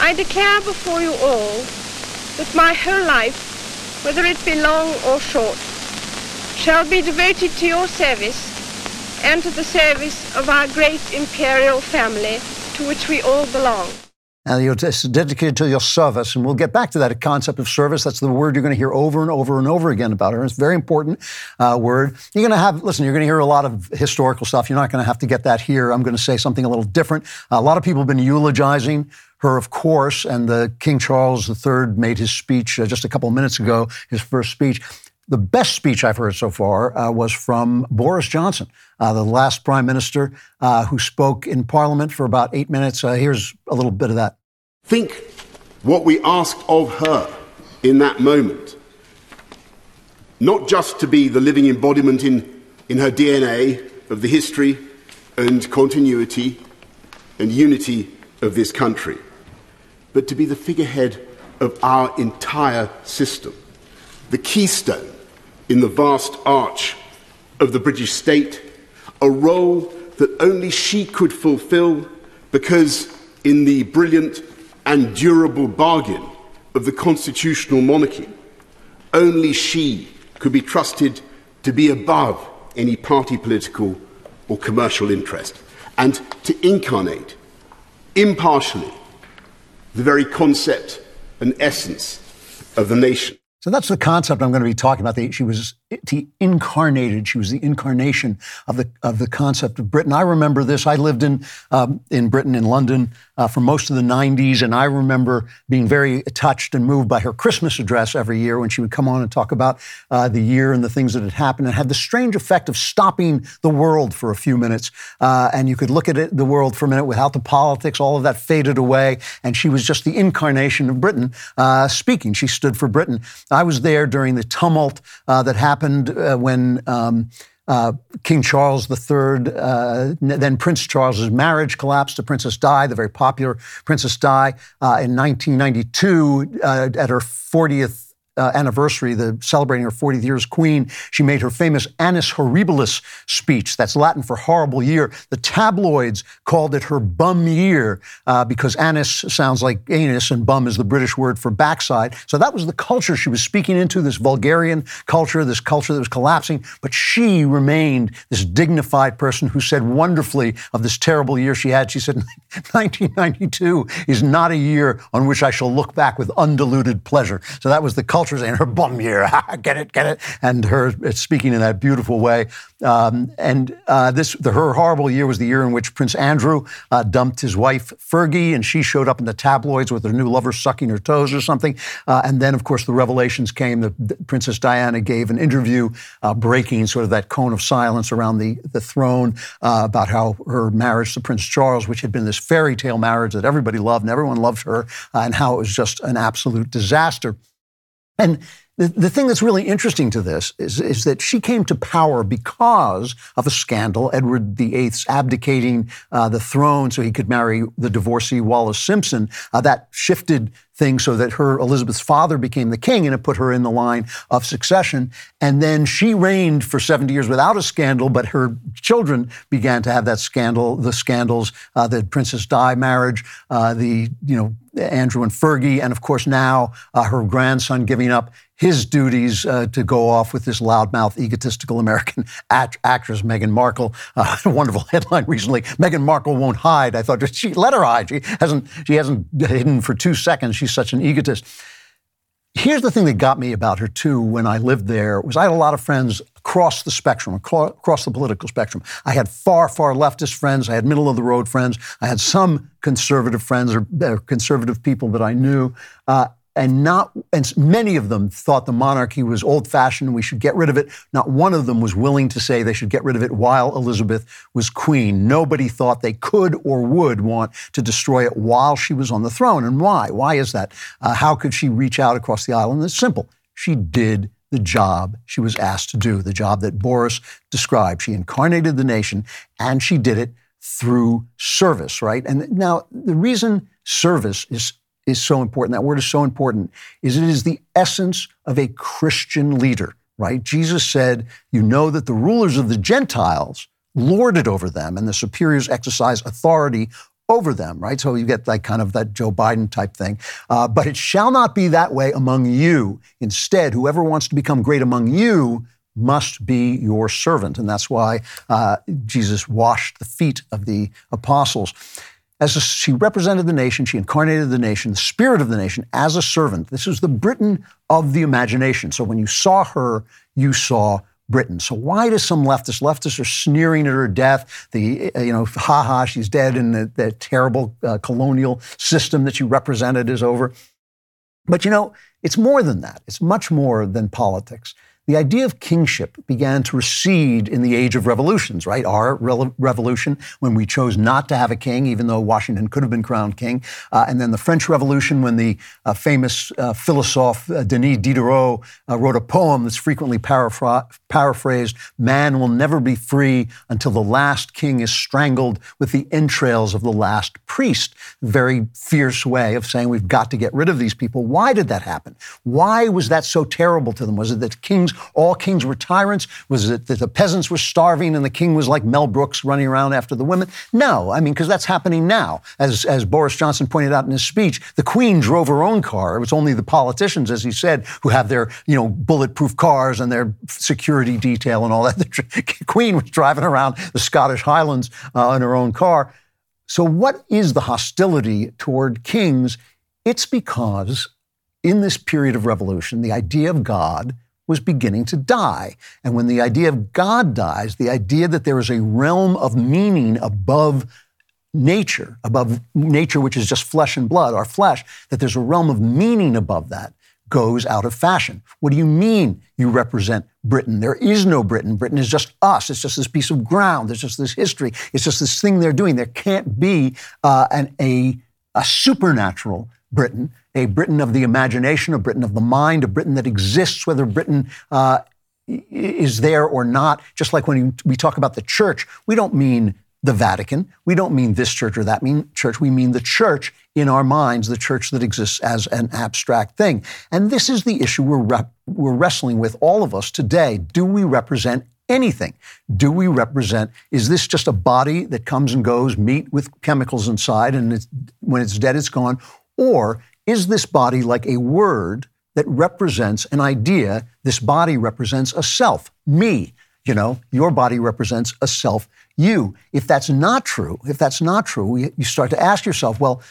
I declare before you all that my whole life, whether it be long or short, shall be devoted to your service and to the service of our great imperial family to which we all belong. And you're dedicated to your service, and we'll get back to that concept of service. That's the word you're going to hear over and over and over again about her. It's a very important uh, word. You're going to have, listen, you're going to hear a lot of historical stuff. You're not going to have to get that here. I'm going to say something a little different. a lot of people have been eulogizing her, of course, and the King Charles III made his speech uh, just a couple of minutes ago, his first speech. The best speech I've heard so far uh, was from Boris Johnson, uh, the last prime minister uh, who spoke in Parliament for about eight minutes. Uh, here's a little bit of that. Think what we asked of her in that moment. Not just to be the living embodiment in, in her DNA of the history and continuity and unity of this country but to be the figurehead of our entire system, the keystone in the vast arch of the British state, a role that only she could fulfill because, in the brilliant and durable bargain of the constitutional monarchy, only she could be trusted to be above any party political or commercial interest and to incarnate impartially the very concept and essence of the nation. So that's the concept I'm going to be talking about. She was the incarnated. She was the incarnation of the of the concept of Britain. I remember this. I lived in um, in Britain in London uh, for most of the '90s, and I remember being very touched and moved by her Christmas address every year when she would come on and talk about uh, the year and the things that had happened, and had the strange effect of stopping the world for a few minutes. Uh, and you could look at it, the world for a minute without the politics. All of that faded away, and she was just the incarnation of Britain uh, speaking. She stood for Britain. I was there during the tumult uh, that happened happened uh, when um, uh, King Charles III, uh, then Prince Charles's marriage collapsed to Princess Di, the very popular Princess Di, uh, in 1992 uh, at her 40th uh, anniversary, the celebrating her 40th year as queen, she made her famous Annus Horribilis speech. That's Latin for horrible year. The tabloids called it her bum year uh, because Annus sounds like anus and bum is the British word for backside. So that was the culture she was speaking into, this vulgarian culture, this culture that was collapsing. But she remained this dignified person who said wonderfully of this terrible year she had. She said, 1992 is not a year on which I shall look back with undiluted pleasure. So that was the culture in her bum year. get it, get it. And her speaking in that beautiful way. Um, and uh, this, the, her horrible year was the year in which Prince Andrew uh, dumped his wife Fergie, and she showed up in the tabloids with her new lover sucking her toes or something. Uh, and then, of course, the revelations came. The Princess Diana gave an interview uh, breaking sort of that cone of silence around the the throne uh, about how her marriage to Prince Charles, which had been this fairy tale marriage that everybody loved and everyone loved her, uh, and how it was just an absolute disaster. And the, the thing that's really interesting to this is, is that she came to power because of a scandal, Edward VIII's abdicating uh, the throne so he could marry the divorcee Wallis Simpson. Uh, that shifted things so that her Elizabeth's father became the king and it put her in the line of succession. And then she reigned for 70 years without a scandal, but her children began to have that scandal, the scandals, uh, the Princess Di marriage, uh, the, you know, Andrew and Fergie, and of course now uh, her grandson giving up his duties uh, to go off with this loudmouth, egotistical American act- actress, Meghan Markle. Uh, a wonderful headline recently: Meghan Markle won't hide. I thought she let her hide. She hasn't. She hasn't hidden for two seconds. She's such an egotist. Here's the thing that got me about her too. When I lived there, was I had a lot of friends across the spectrum, across the political spectrum. I had far, far leftist friends. I had middle of the road friends. I had some conservative friends or, conservative people that I knew. Uh, and not and many of them thought the monarchy was old fashioned and we should get rid of it. Not one of them was willing to say they should get rid of it while elizabeth was queen. Nobody thought they could or would want to destroy it while she was on the throne. And why? Why is that? Uh, how could she reach out across the island? It's simple. She did the job she was asked to do the job that boris described. She incarnated the nation and she did it through service right? And now the reason service is is so important, that word is so important, is it is the essence of a Christian leader, right? Jesus said, You know that the rulers of the Gentiles lord it over them, and the superiors exercise authority over them, right? So you get like kind of that Joe Biden type thing. Uh, but it shall not be that way among you. Instead, whoever wants to become great among you must be your servant. And that's why uh, Jesus washed the feet of the apostles as a, she represented the nation, she incarnated the nation, the spirit of the nation as a servant. This was the Britain of the imagination. So when you saw her, you saw Britain. So why do some leftists, leftists are sneering at her death, the, you know, ha ha, she's dead and the, the terrible uh, colonial system that she represented is over. But you know, it's more than that. It's much more than politics the idea of kingship began to recede in the age of revolutions, right? Our re- revolution, when we chose not to have a king, even though Washington could have been crowned king. Uh, and then the French Revolution, when the uh, famous uh, philosophe uh, Denis Diderot uh, wrote a poem that's frequently paraphr- paraphrased Man will never be free until the last king is strangled with the entrails of the last priest. Very fierce way of saying we've got to get rid of these people. Why did that happen? Why was that so terrible to them? Was it that kings kings, all kings were tyrants? Was it that the peasants were starving and the king was like Mel Brooks running around after the women? No, I mean, because that's happening now. As, as Boris Johnson pointed out in his speech, the queen drove her own car. It was only the politicians, as he said, who have their, you know, bulletproof cars and their security detail and all that. The queen was driving around the Scottish Highlands uh, in her own car. So, what is the hostility toward kings? It's because in this period of revolution, the idea of God was beginning to die. And when the idea of God dies, the idea that there is a realm of meaning above nature, above nature, which is just flesh and blood, our flesh, that there's a realm of meaning above that goes out of fashion. What do you mean you represent Britain? There is no Britain. Britain is just us. It's just this piece of ground. There's just this history. It's just this thing they're doing. There can't be uh, an, a, a supernatural Britain, a Britain of the imagination, a Britain of the mind, a Britain that exists, whether Britain uh, is there or not. Just like when we talk about the church, we don't mean the Vatican. We don't mean this church or that mean church. We mean the church in our minds, the church that exists as an abstract thing. And this is the issue we're, rep- we're wrestling with, all of us today. Do we represent anything? Do we represent, is this just a body that comes and goes, meat with chemicals inside, and it's, when it's dead, it's gone? Or is this body like a word that represents an idea? This body represents a self, me. You know, your body represents a self, you. If that's not true, if that's not true, you start to ask yourself, well,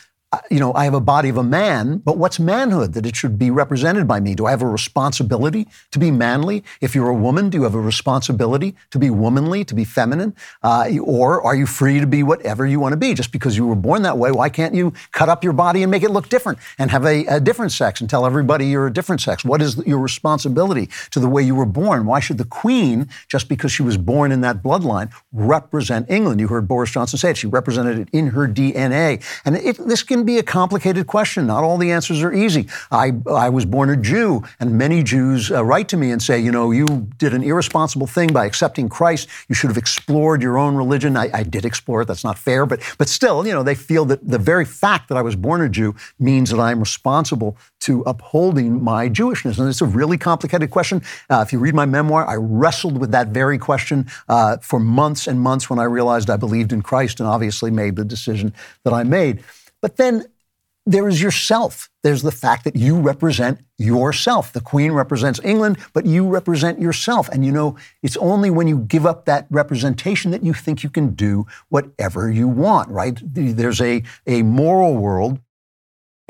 you know, I have a body of a man, but what's manhood that it should be represented by me? Do I have a responsibility to be manly? If you're a woman, do you have a responsibility to be womanly, to be feminine? Uh, or are you free to be whatever you want to be? Just because you were born that way, why can't you cut up your body and make it look different and have a, a different sex and tell everybody you're a different sex? What is your responsibility to the way you were born? Why should the Queen, just because she was born in that bloodline, represent England? You heard Boris Johnson say it. She represented it in her DNA. And it, this can be a complicated question. Not all the answers are easy. I, I was born a Jew, and many Jews uh, write to me and say, you know, you did an irresponsible thing by accepting Christ. You should have explored your own religion. I, I did explore it. That's not fair, but but still, you know, they feel that the very fact that I was born a Jew means that I'm responsible to upholding my Jewishness. And it's a really complicated question. Uh, if you read my memoir, I wrestled with that very question uh, for months and months when I realized I believed in Christ and obviously made the decision that I made. But then there is yourself. There's the fact that you represent yourself. The Queen represents England, but you represent yourself. And you know, it's only when you give up that representation that you think you can do whatever you want, right? There's a, a moral world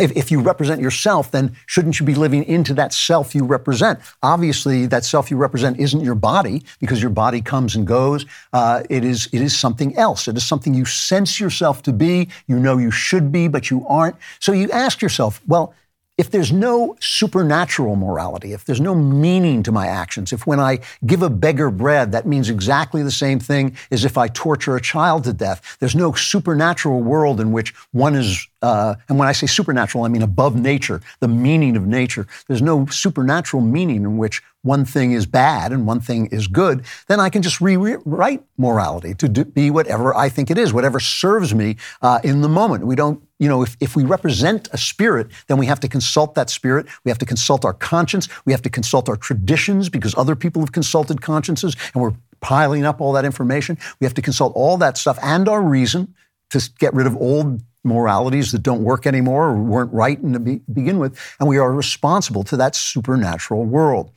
if, if, you represent yourself, then shouldn't you be living into that self you represent? Obviously, that self you represent isn't your body because your body comes and goes. Uh, it is it is something else. It is something you sense yourself to be. You know you should be, but you aren't. So you ask yourself, well, if there's no supernatural morality, if there's no meaning to my actions, if when I give a beggar bread, that means exactly the same thing as if I torture a child to death, there's no supernatural world in which one is, uh, and when I say supernatural, I mean above nature, the meaning of nature. There's no supernatural meaning in which one thing is bad and one thing is good, then I can just rewrite morality to do, be whatever I think it is, whatever serves me uh, in the moment. We don't, you know, if, if we represent a spirit, then we have to consult that spirit. We have to consult our conscience. We have to consult our traditions because other people have consulted consciences and we're piling up all that information. We have to consult all that stuff and our reason to get rid of old moralities that don't work anymore or weren't right in to be, begin with. And we are responsible to that supernatural world.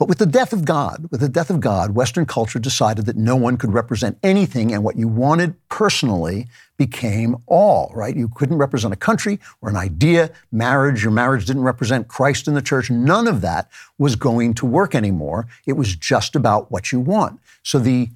But with the death of God, with the death of God, Western culture decided that no one could represent anything, and what you wanted personally became all, right? You couldn't represent a country or an idea, marriage. Your marriage didn't represent Christ in the church. None of that was going to work anymore. It was just about what you want. So the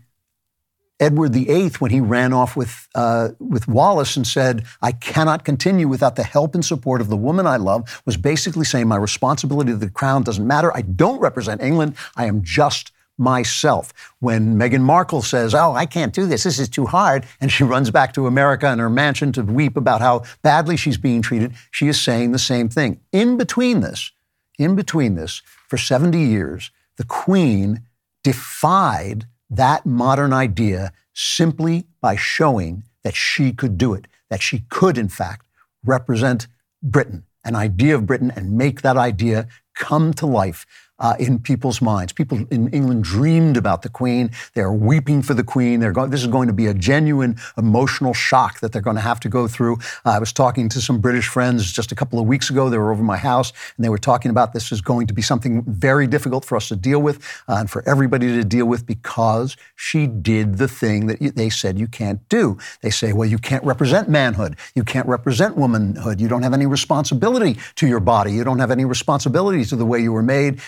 Edward VIII, when he ran off with, uh, with Wallis and said, I cannot continue without the help and support of the woman I love, was basically saying, My responsibility to the crown doesn't matter. I don't represent England. I am just myself. When Meghan Markle says, Oh, I can't do this, this is too hard, and she runs back to America and her mansion to weep about how badly she's being treated, she is saying the same thing. In between this, in between this, for 70 years, the Queen defied that modern idea simply by showing that she could do it, that she could, in fact, represent Britain, an idea of Britain, and make that idea come to life uh, in people's minds. People in England dreamed about the Queen. They're weeping for the Queen. They're go- this is going to be a genuine emotional shock that they're going to have to go through. Uh, I was talking to some British friends just a couple of weeks ago. They were over my house and they were talking about this is going to be something very difficult for us to deal with uh, and for everybody to deal with because she did the thing that they said you can't do. They say, well, you can't represent manhood. You can't represent womanhood. You don't have any responsibility to your body. You don't have any responsibility to the way you were made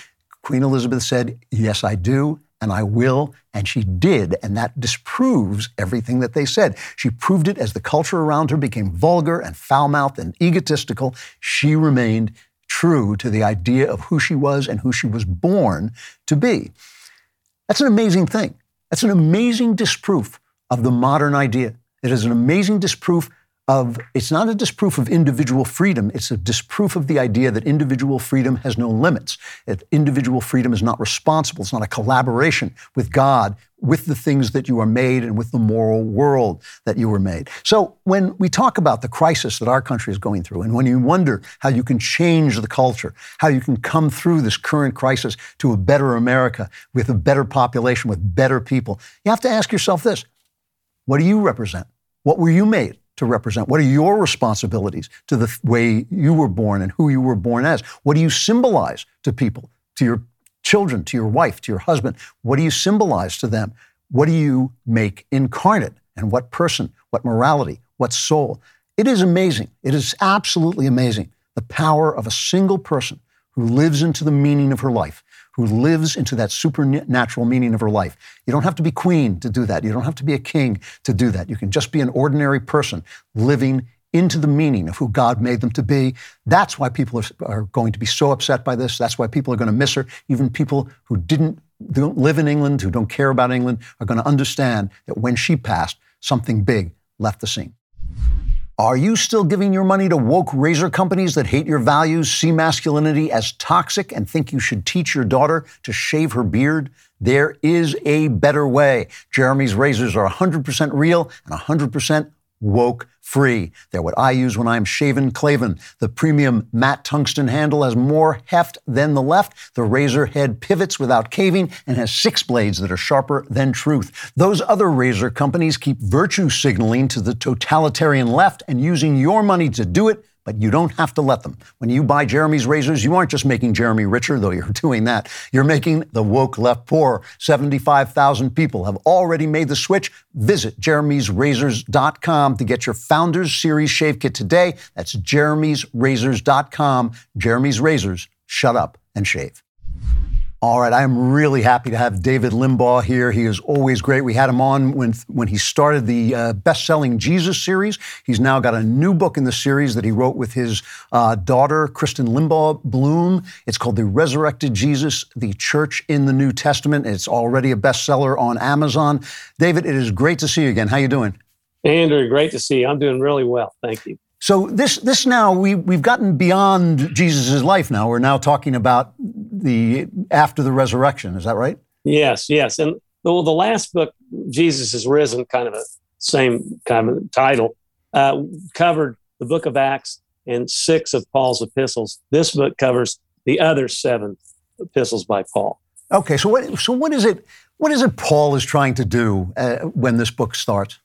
Queen Elizabeth said, Yes, I do, and I will, and she did, and that disproves everything that they said. She proved it as the culture around her became vulgar and foul mouthed and egotistical. She remained true to the idea of who she was and who she was born to be. That's an amazing thing. That's an amazing disproof of the modern idea. It is an amazing disproof of it's not a disproof of individual freedom, it's a disproof of the idea that individual freedom has no limits. That individual freedom is not responsible, it's not a collaboration with God, with the things that you are made and with the moral world that you were made. So when we talk about the crisis that our country is going through, and when you wonder how you can change the culture, how you can come through this current crisis to a better America with a better population, with better people, you have to ask yourself this what do you represent? What were you made? To represent? What are your responsibilities to the way you were born and who you were born as? What do you symbolize to people, to your children, to your wife, to your husband? What do you symbolize to them? What do you make incarnate? And what person, what morality, what soul? It is amazing. It is absolutely amazing the power of a single person who lives into the meaning of her life who lives into that supernatural meaning of her life. You don't have to be queen to do that. You don't have to be a king to do that. You can just be an ordinary person living into the meaning of who God made them to be. That's why people are, are going to be so upset by this. That's why people are going to miss her. Even people who didn't don't live in England, who don't care about England, are going to understand that when she passed, something big left the scene. Are you still giving your money to woke razor companies that hate your values, see masculinity as toxic, and think you should teach your daughter to shave her beard? There is a better way. Jeremy's razors are 100% real and 100% woke free. They're what I use when I'm shaving Klavan. The premium matte tungsten handle has more heft than the left. The razor head pivots without caving and has six blades that are sharper than truth. Those other razor companies keep virtue signaling to the totalitarian left and using your money to do it but you don't have to let them. When you buy Jeremy's razors, you aren't just making Jeremy richer, though you're doing that. You're making the woke left poor. 75,000 people have already made the switch. Visit jeremy'srazors.com to get your Founders Series shave kit today. That's jeremy'srazors.com. Jeremy's Razors. Shut up and shave. All right, I'm really happy to have David Limbaugh here. He is always great. We had him on when when he started the uh, best-selling Jesus series. He's now got a new book in the series that he wrote with his uh, daughter, Kristen Limbaugh Bloom. It's called The Resurrected Jesus: The Church in the New Testament. It's already a bestseller on Amazon. David, it is great to see you again. How you doing? Andrew, great to see you. I'm doing really well. Thank you. So this this now we we've gotten beyond Jesus' life now. We're now talking about the after the resurrection. Is that right? Yes, yes. And the, the last book, Jesus is risen, kind of a same kind of title, uh, covered the book of Acts and six of Paul's epistles. This book covers the other seven epistles by Paul. Okay, so what so what is it? What is it Paul is trying to do uh, when this book starts?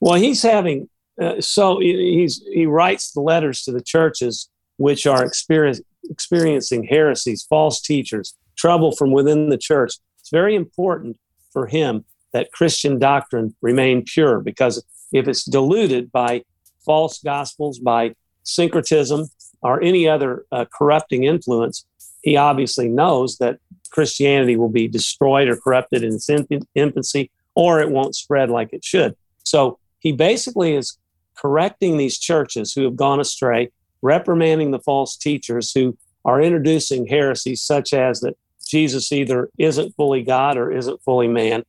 Well, he's having uh, so he's he writes the letters to the churches which are experience, experiencing heresies, false teachers, trouble from within the church. It's very important for him that Christian doctrine remain pure because if it's diluted by false gospels, by syncretism, or any other uh, corrupting influence, he obviously knows that Christianity will be destroyed or corrupted in its infancy, or it won't spread like it should. So he basically is correcting these churches who have gone astray, reprimanding the false teachers who are introducing heresies such as that Jesus either isn't fully God or isn't fully man,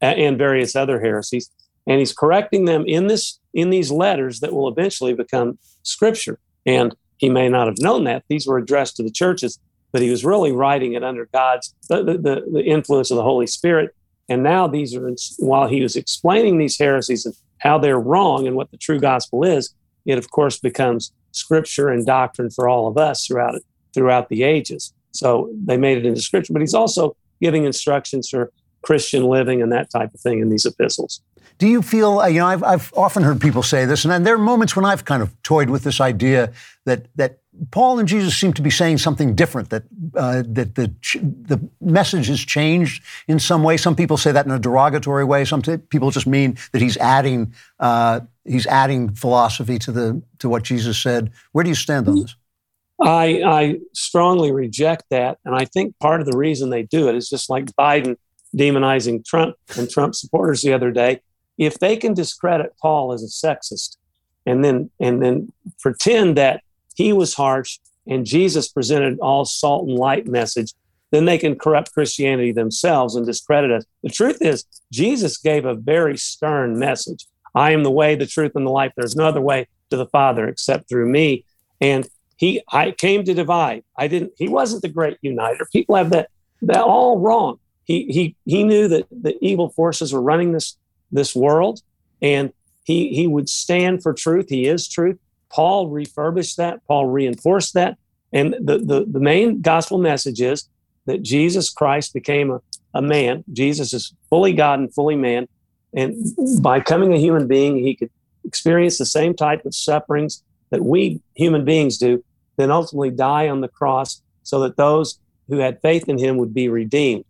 and various other heresies. And he's correcting them in this in these letters that will eventually become scripture. And he may not have known that these were addressed to the churches, but he was really writing it under God's the, the, the influence of the Holy Spirit. And now these are while he was explaining these heresies and how they're wrong and what the true gospel is, it of course becomes scripture and doctrine for all of us throughout throughout the ages. So they made it into scripture, but he's also giving instructions for Christian living and that type of thing in these epistles. Do you feel, uh, you know, I've, I've often heard people say this, and there are moments when I've kind of toyed with this idea that, that Paul and Jesus seem to be saying something different, that, uh, that the, the message has changed in some way. Some people say that in a derogatory way. Some people just mean that he's adding, uh, he's adding philosophy to, the, to what Jesus said. Where do you stand on this? I, I strongly reject that. And I think part of the reason they do it is just like Biden demonizing Trump and Trump supporters the other day. If they can discredit Paul as a sexist and then and then pretend that he was harsh and Jesus presented all salt and light message, then they can corrupt Christianity themselves and discredit us. The truth is, Jesus gave a very stern message. I am the way, the truth, and the life. There's no other way to the Father except through me. And he I came to divide. I didn't he wasn't the great uniter. People have that that all wrong. He he he knew that the evil forces were running this this world and he he would stand for truth. He is truth. Paul refurbished that, Paul reinforced that. And the the, the main gospel message is that Jesus Christ became a, a man. Jesus is fully God and fully man. And by becoming a human being, he could experience the same type of sufferings that we human beings do, then ultimately die on the cross so that those who had faith in him would be redeemed.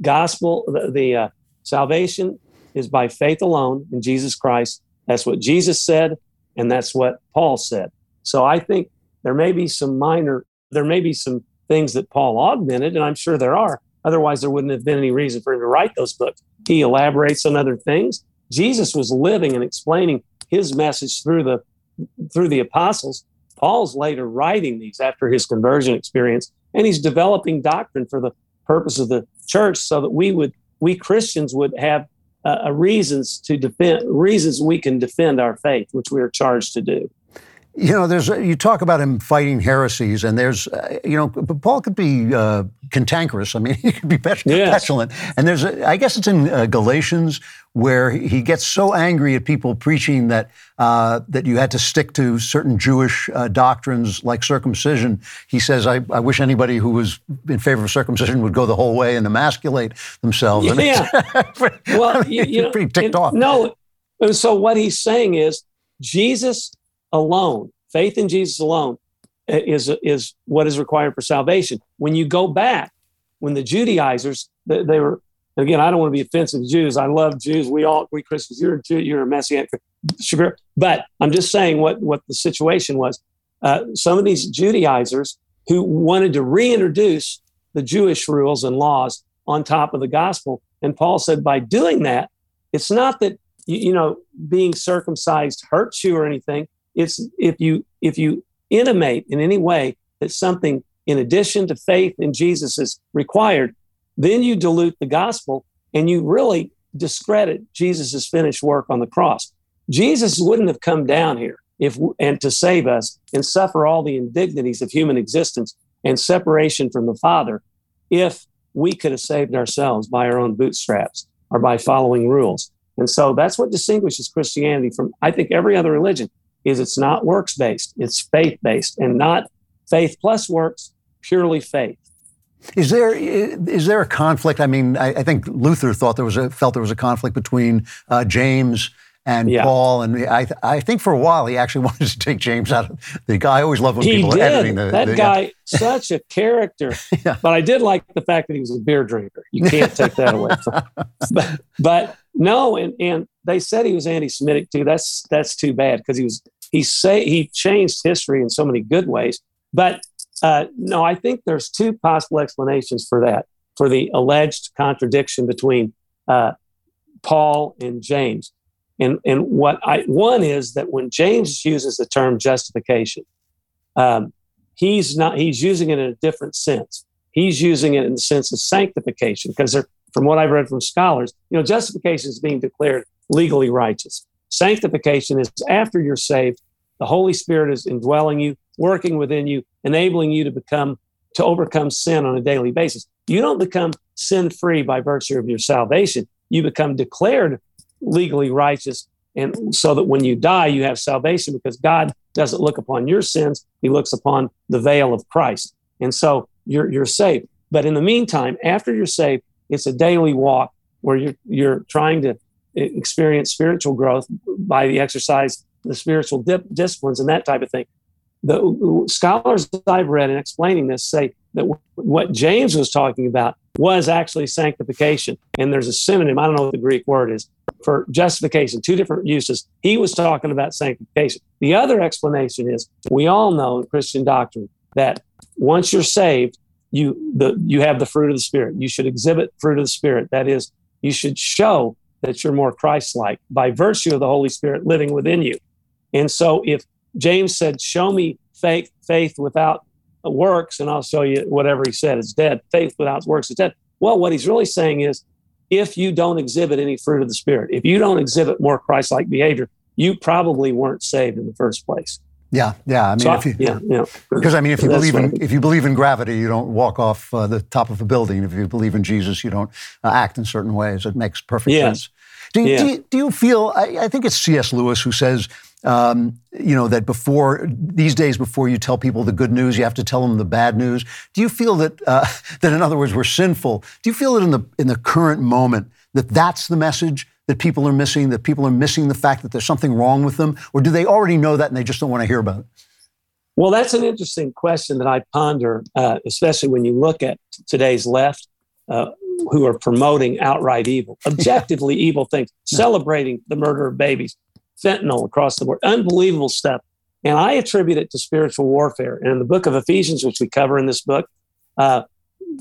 Gospel, the, the uh, salvation is by faith alone in Jesus Christ. That's what Jesus said, and that's what Paul said. So I think there may be some minor, there may be some things that Paul augmented, and I'm sure there are. Otherwise, there wouldn't have been any reason for him to write those books. He elaborates on other things. Jesus was living and explaining his message through the through the apostles. Paul's later writing these after his conversion experience, and he's developing doctrine for the purpose of the church, so that we would we Christians would have uh, reasons to defend reasons we can defend our faith, which we are charged to do. You know, there's you talk about him fighting heresies, and there's uh, you know, Paul could be uh, cantankerous. I mean, he could be petulant. Yes. And there's, a, I guess it's in uh, Galatians where he gets so angry at people preaching that uh, that you had to stick to certain Jewish uh, doctrines like circumcision. He says, I, "I wish anybody who was in favor of circumcision would go the whole way and emasculate themselves." Yeah. well, you, you know, pretty ticked off. No. So what he's saying is Jesus alone, faith in Jesus alone, is is what is required for salvation. When you go back, when the Judaizers they, they were again, I don't want to be offensive to Jews. I love Jews. We all we Christians. You're a Jew. You're a messianic. But I'm just saying what what the situation was. Uh, some of these Judaizers who wanted to reintroduce the Jewish rules and laws on top of the gospel, and Paul said by doing that, it's not that you, you know being circumcised hurts you or anything. It's if you if you intimate in any way that something in addition to faith in Jesus is required, then you dilute the gospel and you really discredit Jesus' finished work on the cross. Jesus wouldn't have come down here if and to save us and suffer all the indignities of human existence and separation from the Father if we could have saved ourselves by our own bootstraps or by following rules. And so that's what distinguishes Christianity from I think every other religion is it's not works based, it's faith based and not faith plus works, purely faith. Is there is there a conflict? I mean, I, I, think Luther thought there was a felt there was a conflict between uh, James and yeah. Paul, and I I think for a while he actually wanted to take James out of the guy. I always love when he people did. are editing the that the, guy. Yeah. such a character, yeah. but I did like the fact that he was a beer drinker. You can't take that away from. But, but no, and and they said he was anti-Semitic too. That's that's too bad because he was he say he changed history in so many good ways. But uh, no, I think there's two possible explanations for that for the alleged contradiction between uh, Paul and James. And and what I one is that when James uses the term justification, um, he's not he's using it in a different sense. He's using it in the sense of sanctification because from what I've read from scholars, you know, justification is being declared legally righteous. Sanctification is after you're saved, the Holy Spirit is indwelling you, working within you, enabling you to become, to overcome sin on a daily basis. You don't become sin free by virtue of your salvation. You become declared legally righteous. And so that when you die, you have salvation because God doesn't look upon your sins, He looks upon the veil of Christ. And so you're, you're saved. But in the meantime, after you're saved, it's a daily walk where you're, you're trying to experience spiritual growth by the exercise the spiritual dip, disciplines and that type of thing. The scholars I've read in explaining this say that w- what James was talking about was actually sanctification. And there's a synonym, I don't know what the Greek word is, for justification, two different uses. He was talking about sanctification. The other explanation is we all know in Christian doctrine that once you're saved, you the you have the fruit of the spirit. You should exhibit fruit of the spirit. That is, you should show that you're more Christ-like by virtue of the Holy Spirit living within you. And so, if James said, "Show me faith, faith without works, and I'll show you whatever he said is dead. Faith without works is dead." Well, what he's really saying is, if you don't exhibit any fruit of the Spirit, if you don't exhibit more Christ-like behavior, you probably weren't saved in the first place. Yeah, yeah. I mean, So, if you, yeah, yeah. because I mean, if you That's believe in if you believe in gravity, you don't walk off uh, the top of a building. If you believe in Jesus, you don't uh, act in certain ways. It makes perfect Yes. sense. Do you, Yeah. do, you, do you feel? I, I think it's C.S. Lewis who says, um, you know, that before these days, before you tell people the good news, you have to tell them the bad news. Do you feel that uh, that in other words, we're sinful? Do you feel that in the in the current moment that that's the message? That people are missing, that people are missing the fact that there's something wrong with them, or do they already know that and they just don't want to hear about it? Well, that's an interesting question that I ponder, uh, especially when you look at today's left, uh, who are promoting outright evil, objectively evil things, celebrating the murder of babies, fentanyl across the board, unbelievable stuff. And I attribute it to spiritual warfare. And in the book of Ephesians, which we cover in this book, uh,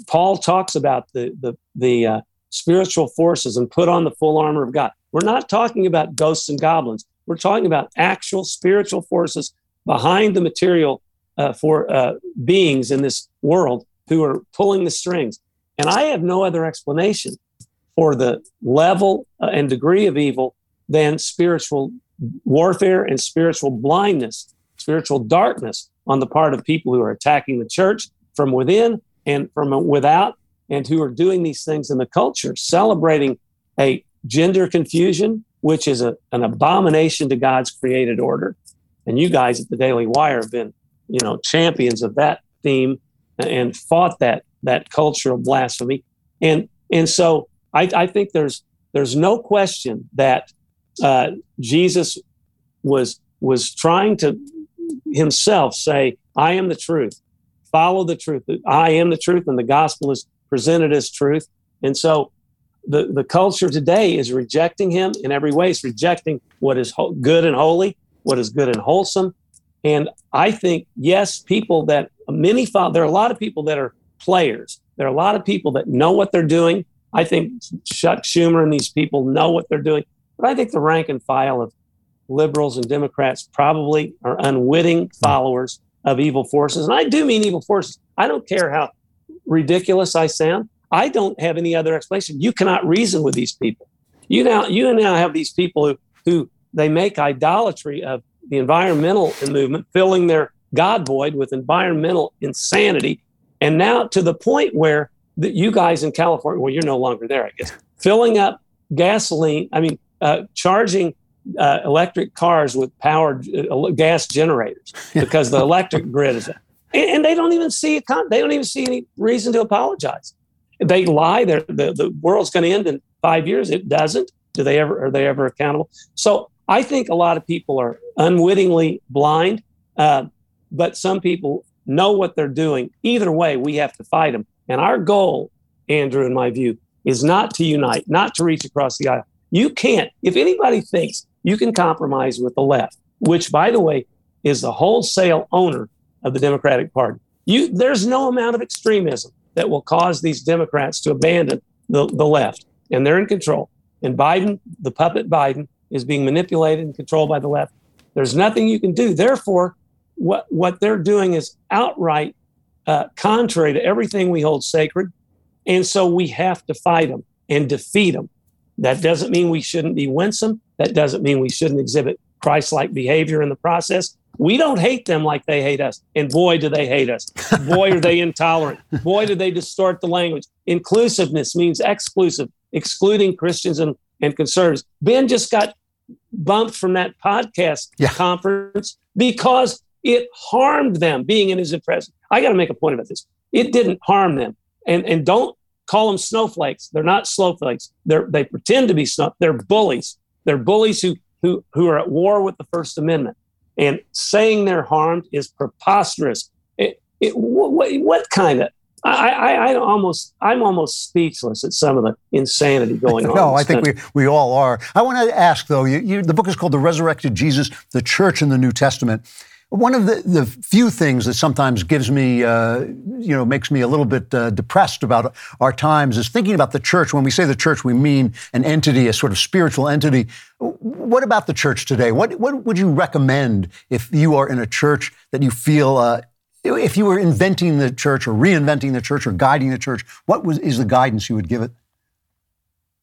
Paul talks about the the the uh, spiritual forces and put on the full armor of God. We're not talking about ghosts and goblins. We're talking about actual spiritual forces behind the material uh, for uh, beings in this world who are pulling the strings. And I have no other explanation for the level uh, and degree of evil than spiritual warfare and spiritual blindness, spiritual darkness on the part of people who are attacking the church from within and from without, and who are doing these things in the culture, celebrating a gender confusion, which is a, an abomination to God's created order. And you guys at the Daily Wire have been, you know, champions of that theme and fought that that culture of blasphemy. And and so I, I think there's there's no question that uh, Jesus was was trying to himself say, "I am the truth. Follow the truth. I am the truth, and the gospel is presented as truth." And so the the culture today is rejecting him in every way. It's rejecting what is ho- good and holy, what is good and wholesome. And I think yes, people that many. There are a lot of people that are players. There are a lot of people that know what they're doing. I think Chuck Schumer and these people know what they're doing. But I think the rank and file of liberals and Democrats probably are unwitting followers of evil forces. And I do mean evil forces. I don't care how ridiculous I sound. I don't have any other explanation. You cannot reason with these people. You now you now have these people who who they make idolatry of the environmental movement, filling their God void with environmental insanity. And now to the point where that you guys in California, well, you're no longer there, I guess, filling up gasoline, I mean, uh, charging uh, electric cars with powered uh, gas generators because the electric grid is, and, and they don't even see it. They don't even see any reason to apologize. They lie. They're, the the world's going to end in five years. It doesn't. Do they ever? Are they ever accountable? So I think a lot of people are unwittingly blind, uh, but some people know what they're doing. Either way, we have to fight them. And our goal, Andrew, in my view, is not to unite, not to reach across the aisle. You can't. If anybody thinks you can compromise with the left, which, by the way, is the wholesale owner of the Democratic Party, you there's no amount of extremism that will cause these Democrats to abandon the, the left, and they're in control. And Biden, the puppet Biden, is being manipulated and controlled by the left. There's nothing you can do. Therefore, what what they're doing is outright uh, contrary to everything we hold sacred, and so we have to fight them and defeat them. That doesn't mean we shouldn't be winsome. That doesn't mean we shouldn't exhibit Christ-like behavior in the process. We don't hate them like they hate us, and boy, do they hate us. Boy, are they intolerant. Boy, do they distort the language. Inclusiveness means exclusive, excluding Christians and, and conservatives. Ben just got bumped from that podcast conference because it harmed them being in his presence. I got to make a point about this. It didn't harm them, and and don't call them snowflakes. They're not snowflakes. They're they pretend to be snow. They're bullies. They're bullies who who who are at war with the First Amendment. And saying they're harmed is preposterous. It, it, what, what kind of I, I, I almost I'm almost speechless at some of the insanity going on. no, I think country. we, we all are. I want to ask though. You, you, the book is called "The Resurrected Jesus: The Church in the New Testament." One of the, the few things that sometimes gives me, uh, you know, makes me a little bit uh, depressed about our times is thinking about the church. When we say the church, we mean an entity, a sort of spiritual entity. What about the church today? What, what would you recommend if you are in a church that you feel, uh, if you were inventing the church or reinventing the church or guiding the church, what was, is the guidance you would give it?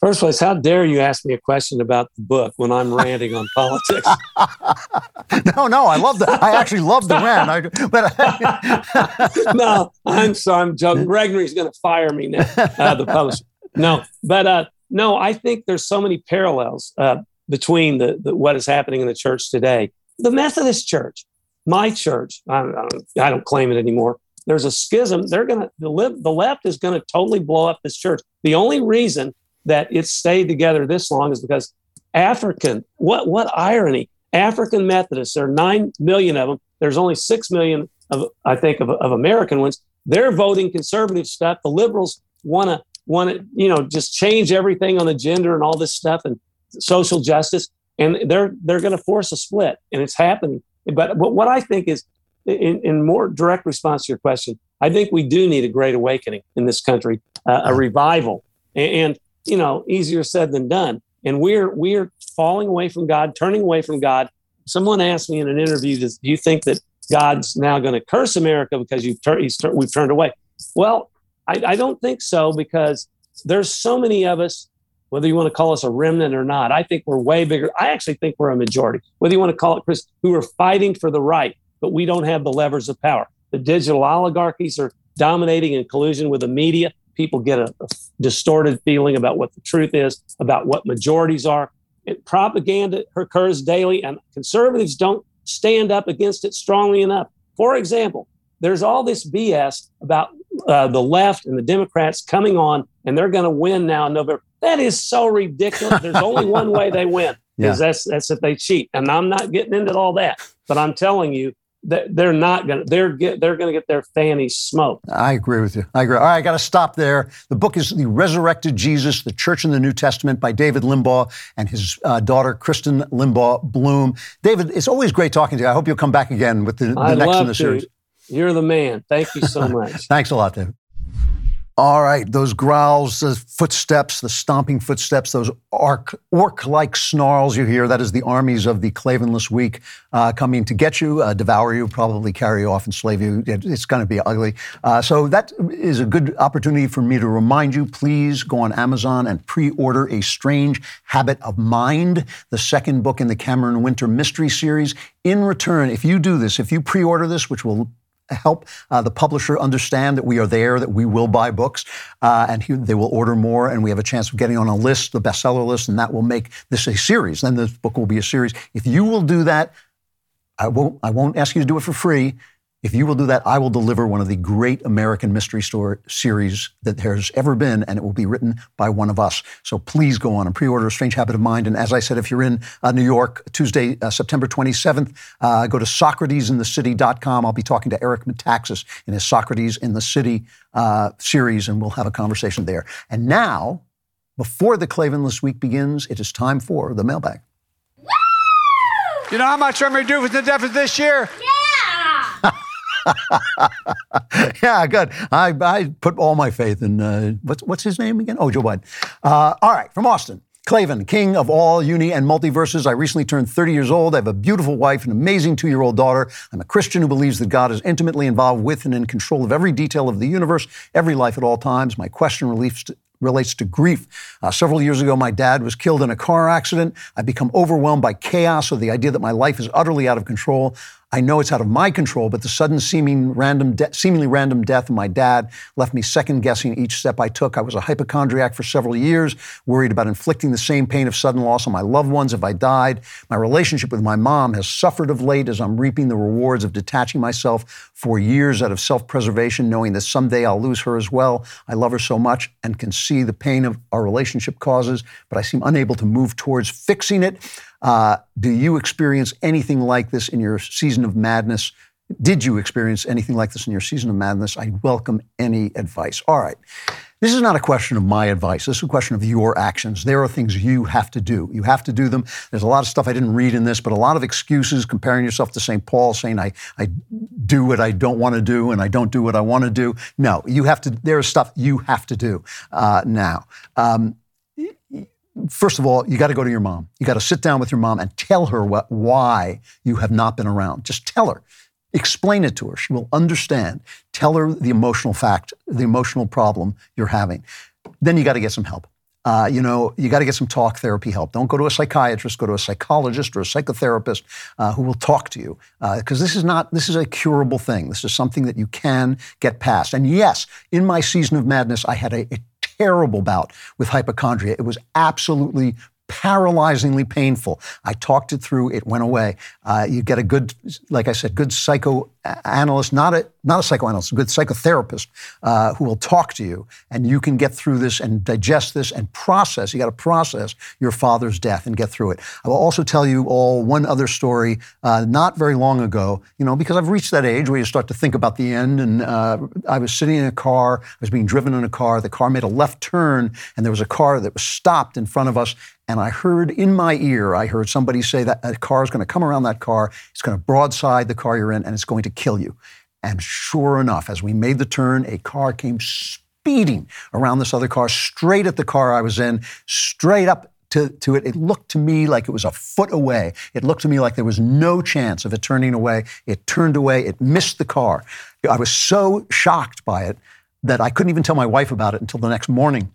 First place, how dare you ask me a question about the book when I'm ranting on politics? no, no, I love that. I actually love the rant. I, but no, I'm sorry, I'm joking. Regnery's going to fire me now, uh, the publisher. No, but uh, no, I think there's so many parallels uh, between the, the, what is happening in the church today. The Methodist Church, my church, I, I, don't, I don't claim it anymore. There's a schism. They're going to the, the left is going to totally blow up this church. The only reason that it stayed together this long is because African, what, what irony, African Methodists, there are 9 million of them. There's only 6 million of, I think, of, of American ones. They're voting conservative stuff. The liberals want to, want to, you know, just change everything on the gender and all this stuff and social justice. And they're, they're going to force a split and it's happening. But, but what I think is, in, in more direct response to your question, I think we do need a great awakening in this country, uh, a revival. And, and you know, easier said than done. And we're we're falling away from God, turning away from God. Someone asked me in an interview, "Do you think that God's now going to curse America because you've tur- tur- we've turned away?" Well, I, I don't think so because there's so many of us. Whether you want to call us a remnant or not, I think we're way bigger. I actually think we're a majority. Whether you want to call it Chris, who are fighting for the right, but we don't have the levers of power. The digital oligarchies are dominating in collusion with the media people get a, a distorted feeling about what the truth is, about what majorities are. It, propaganda occurs daily, and conservatives don't stand up against it strongly enough. For example, there's all this BS about uh, the left and the Democrats coming on, and they're going to win now in November. That is so ridiculous. There's only one way they win, because yeah. that's that's if they cheat. And I'm not getting into all that, but I'm telling you, they're not going to they're get they're going to get their fannies smoked. I agree with you. I agree. All right, I got to stop there. The book is The Resurrected Jesus: The Church in the New Testament by David Limbaugh and his uh, daughter Kristen Limbaugh Bloom. David, it's always great talking to you. I hope you'll come back again with the, the next in the series. You're the man. Thank you so much. Thanks a lot, David. All right, those growls, the footsteps, the stomping footsteps, those orc like snarls you hear, that is the armies of the Klavanless Week uh, coming to get you, uh, devour you, probably carry you off, enslave you. It's going to be ugly. Uh, so that is a good opportunity for me to remind you please go on Amazon and pre order A Strange Habit of Mind, the second book in the Cameron Winter Mystery Series. In return, if you do this, if you pre order this, which will help uh, the publisher understand that we are there, that we will buy books, uh, and he, they will order more, and we have a chance of getting on a list, the bestseller list, and that will make this a series. Then the book will be a series. If you will do that, I won't. I won't ask you to do it for free. If you will do that, I will deliver one of the great American mystery story series that there's ever been, and it will be written by one of us. So please go on and pre-order A Strange Habit of Mind. And as I said, if you're in uh, New York, Tuesday, uh, September 27th, uh, go to SocratesInTheCity.com. I'll be talking to Eric Metaxas in his Socrates in the City uh, series, and we'll have a conversation there. And now, before the Klavanless Week begins, it is time for the mailbag. Woo! You know how much I'm going to do with the deficit this year? Yeah. yeah, good. I, I put all my faith in uh, what's what's his name again? Oh, Joe Biden. Uh, all right, from Austin. Klavan, king of all uni and multiverses. I recently turned 30 years old. I have a beautiful wife, an amazing two year old daughter. I'm a Christian who believes that God is intimately involved with and in control of every detail of the universe, every life at all times. My question relates to, relates to grief. Uh, several years ago, my dad was killed in a car accident. I've become overwhelmed by chaos or the idea that my life is utterly out of control. I know it's out of my control, but the sudden seeming random de- seemingly random death of my dad left me second guessing each step I took. I was a hypochondriac for several years, worried about inflicting the same pain of sudden loss on my loved ones if I died. My relationship with my mom has suffered of late as I'm reaping the rewards of detaching myself for years out of self-preservation, knowing that someday I'll lose her as well. I love her so much and can see the pain of our relationship causes, but I seem unable to move towards fixing it. Uh, do you experience anything like this in your season of madness? Did you experience anything like this in your season of madness? I welcome any advice. All right. This is not a question of my advice. This is a question of your actions. There are things you have to do. You have to do them. There's a lot of stuff I didn't read in this, but a lot of excuses comparing yourself to St. Paul, saying I, I do what I don't want to do and I don't do what I want to do. No, you have to, there is stuff you have to do uh, now. Um, first of all, you got to go to your mom. You got to sit down with your mom and tell her what, why you have not been around. Just tell her. Explain it to her. She will understand. Tell her the emotional fact, the emotional problem you're having. Then you got to get some help. Uh, you know, you got to get some talk therapy help. Don't go to a psychiatrist. Go to a psychologist or a psychotherapist uh, who will talk to you. Because uh, this is not this is a curable thing. This is something that you can get past. And yes, in my season of madness, I had a, a terrible bout with hypochondria. It was absolutely paralyzingly painful. I talked it through. It went away. Uh, you get a good, like I said, good psychoanalyst, not a not a psychoanalyst, a good psychotherapist uh, who will talk to you, and you can get through this and digest this and process. You got to process your father's death and get through it. I will also tell you all one other story, uh, not very long ago. You know, because I've reached that age where you start to think about the end. And uh, I was sitting in a car. I was being driven in a car. The car made a left turn, and there was a car that was stopped in front of us. And I heard in my ear, I heard somebody say that a car is going to come around that car, it's going to broadside the car you're in, and it's going to kill you. And sure enough, as we made the turn, a car came speeding around this other car, straight at the car I was in, straight up to, to it. It looked to me like it was a foot away. It looked to me like there was no chance of it turning away. It turned away. It missed the car. I was so shocked by it that I couldn't even tell my wife about it until the next morning.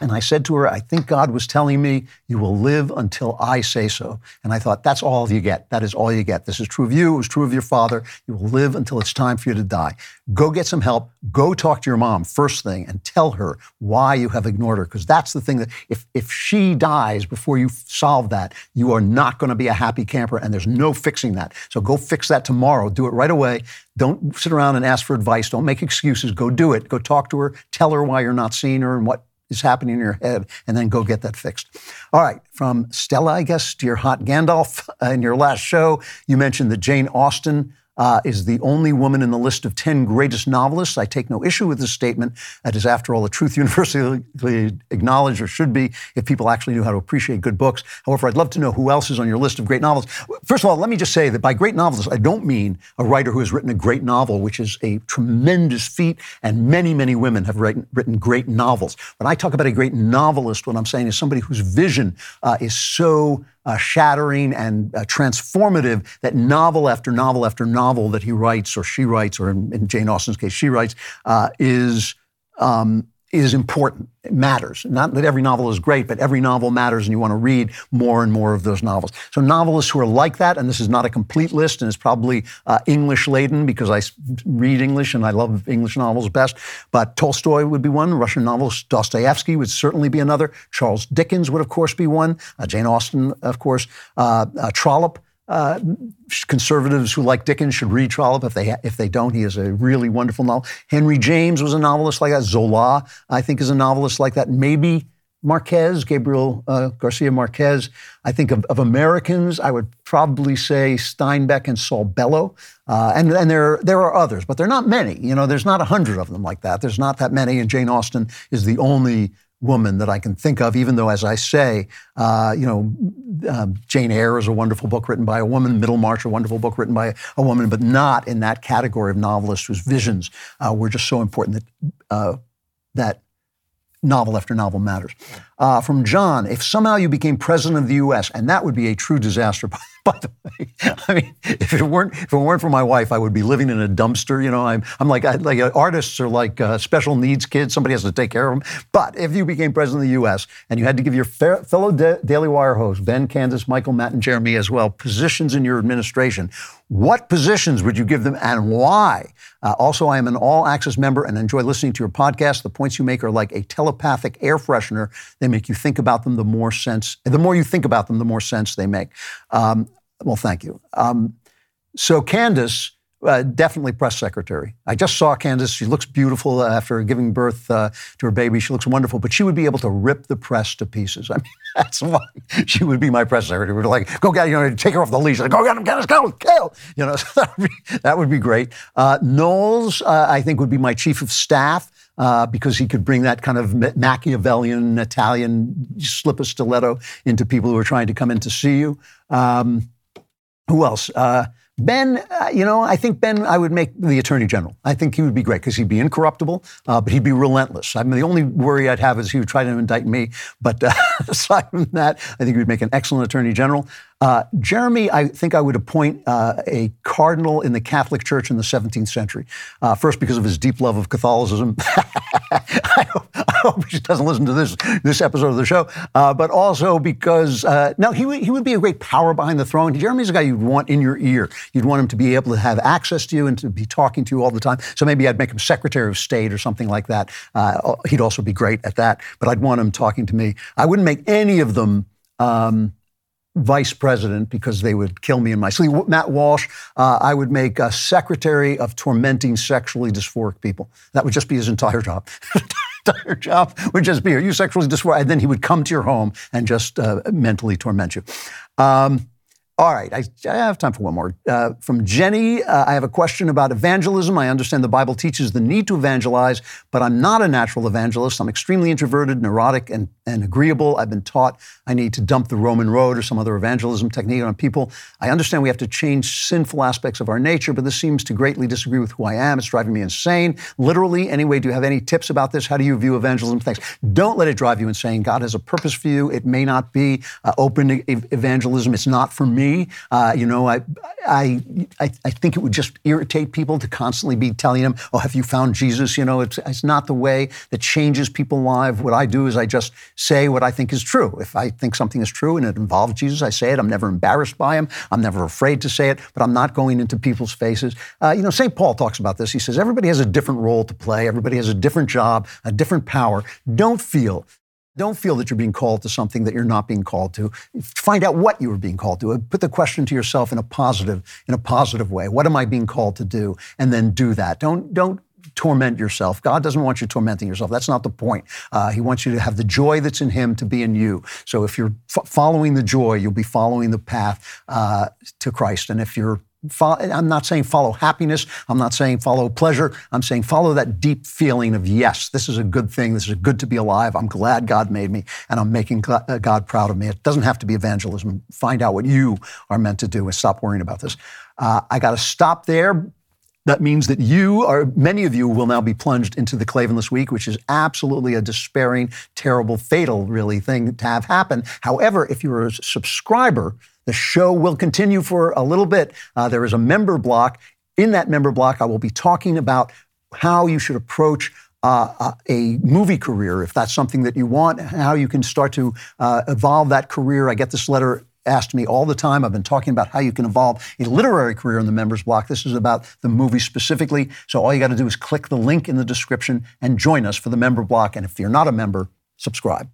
And I said to her, I think God was telling me, you will live until I say so. And I thought, that's all you get. That is all you get. This is true of you. It was true of your father. You will live until it's time for you to die. Go get some help. Go talk to your mom first thing and tell her why you have ignored her. Because that's the thing that if, if she dies before you solve that, you are not going to be a happy camper and there's no fixing that. So go fix that tomorrow. Do it right away. Don't sit around and ask for advice. Don't make excuses. Go do it. Go talk to her. Tell her why you're not seeing her and what is happening in your head, and then go get that fixed. All right, from Stella, I guess, to your hot Gandalf. Uh, in your last show, you mentioned that Jane Austen uh, is the only woman in the list of 10 greatest novelists. I take no issue with this statement. That is, after all, a truth universally acknowledged, or should be, if people actually knew how to appreciate good books. However, I'd love to know who else is on your list of great novels. First of all, let me just say that by great novelists, I don't mean a writer who has written a great novel, which is a tremendous feat, and many, many women have written, written great novels. When I talk about a great novelist, what I'm saying is somebody whose vision uh, is so uh, shattering and uh, transformative that novel after novel after novel that he writes or she writes, or in, in Jane Austen's case, she writes, uh, is um, is important. It matters. Not that every novel is great, but every novel matters, and you want to read more and more of those novels. So, novelists who are like that, and this is not a complete list, and it's probably uh, English laden because I read English and I love English novels best. But Tolstoy would be one. Russian novels, Dostoevsky would certainly be another. Charles Dickens would, of course, be one. Uh, Jane Austen, of course. Uh, uh Trollope uh, conservatives who like Dickens should read Trollope. If they if they don't, he is a really wonderful novel. Henry James was a novelist like that. Zola, I think, is a novelist like that. Maybe Marquez, Gabriel uh, Garcia Marquez. I think of, of, Americans, I would probably say Steinbeck and Saul Bellow. Uh, and and there, there are others, but there are not many. You know, there's not a hundred of them like that. There's not that many, and Jane Austen is the only woman that I can think of, even though, as I say, uh, you know, uh, Jane Eyre is a wonderful book written by a woman, Middlemarch, a wonderful book written by a woman, but not in that category of novelists whose visions uh, were just so important that, uh, that novel after novel matters. Uh, from John, if somehow you became president of the U.S., and that would be a true disaster, by, the way. I mean, if it weren't if it weren't for my wife, I would be living in a dumpster. You know, I'm I'm like I, like artists are like uh, special needs kids. Somebody has to take care of them. But if you became president of the U.S. and you had to give your fellow da- Daily Wire hosts, Ben, Candace, Michael, Matt, and Jeremy as well, positions in your administration, what positions would you give them and why? Uh, also, I am an all access member and enjoy listening to your podcast. The points you make are like a telepathic air freshener. They make you think about them, the more sense, the more you think about them, the more sense they make. Um, well, thank you. Um, so, Candace, uh, definitely press secretary. I just saw Candace. She looks beautiful after giving birth uh, to her baby. She looks wonderful, but she would be able to rip the press to pieces. I mean, that's why she would be my press secretary. We're like, go get, you know, take her off the leash. Like, go get him, Candace, go, kill. You know, so that, would be, that would be great. Uh, Knowles, uh, I think, would be my chief of staff. Uh, because he could bring that kind of Machiavellian Italian slip a stiletto into people who are trying to come in to see you. Um, who else? Uh, Ben, uh, you know, I think Ben, I would make the attorney general. I think he would be great because he'd be incorruptible, uh, but he'd be relentless. I mean, the only worry I'd have is he would try to indict me. But uh, aside from that, I think he would make an excellent attorney general. Uh, Jeremy, I think I would appoint uh, a cardinal in the Catholic Church in the 17th century. Uh, first, because of his deep love of Catholicism. I, hope, I, hope, he doesn't listen to this this episode of the show. Uh, but also because uh, no, he would, he would be a great power behind the throne. Jeremy's a guy you'd want in your ear. You'd want him to be able to have access to you and to be talking to you all the time. So maybe I'd make him Secretary of State or something like that. Uh, he'd also be great at that. But I'd want him talking to me. I wouldn't make any of them. Um, vice president because they would kill me in my sleep. Matt Walsh, uh, I would make a secretary of tormenting sexually dysphoric people. That would just be his entire job. entire job would just be, are you sexually dysphoric? And then he would come to your home and just uh, mentally torment you. Um, all right, I, I, have time for one more. Uh, from Jenny, uh, I have a question about evangelism. I understand the Bible teaches the need to evangelize, but I'm not a natural evangelist. I'm extremely introverted, neurotic, and, and agreeable. I've been taught I need to dump the Roman road or some other evangelism technique on people. I understand we have to change sinful aspects of our nature, but this seems to greatly disagree with who I am. It's driving me insane. Literally, anyway, do you have any tips about this? How do you view evangelism? Thanks. Don't let it drive you insane. God has a purpose for you. It may not be uh, open evangelism. It's not for me me. Uh, you know, I, I, I, I, think it would just irritate people to constantly be telling them, "Oh, have you found Jesus?" You know, it's, it's not the way that changes people live. What I do is I just say what I think is true. If I think something is true and it involves Jesus, I say it. I'm never embarrassed by him. I'm never afraid to say it. But I'm not going into people's faces. Uh, you know, St. Paul talks about this. He says everybody has a different role to play. Everybody has a different job, a different power. Don't feel don't feel that you're being called to something that you're not being called to. Find out what you are being called to. Put the question to yourself in a positive, in a positive way. What am I being called to do? And then do that. Don't don't torment yourself. God doesn't want you tormenting yourself. That's not the point. Uh, he wants you to have the joy that's in Him to be in you. So if you're f- following the joy, you'll be following the path uh, to Christ. And if you're I'm not saying follow happiness. I'm not saying follow pleasure. I'm saying follow that deep feeling of, yes, this is a good thing. This is good to be alive. I'm glad God made me and I'm making uh, God proud of me. It doesn't have to be evangelism. Find out what you are meant to do and stop worrying about this. Uh, I got to stop there. That means that you are, many of you will now be plunged into the Klavanless Week, which is absolutely a despairing, terrible, fatal, really thing to have happen. However, if you're a subscriber, the show will continue for a little bit. Uh, there is a member block. In that member block, I will be talking about how you should approach uh, a movie career, if that's something that you want, how you can start to uh, evolve that career. I get this letter asked me all the time. I've been talking about how you can evolve a literary career in the members block. This is about the movie specifically. So all you got to do is click the link in the description and join us for the member block. And if you're not a member, subscribe.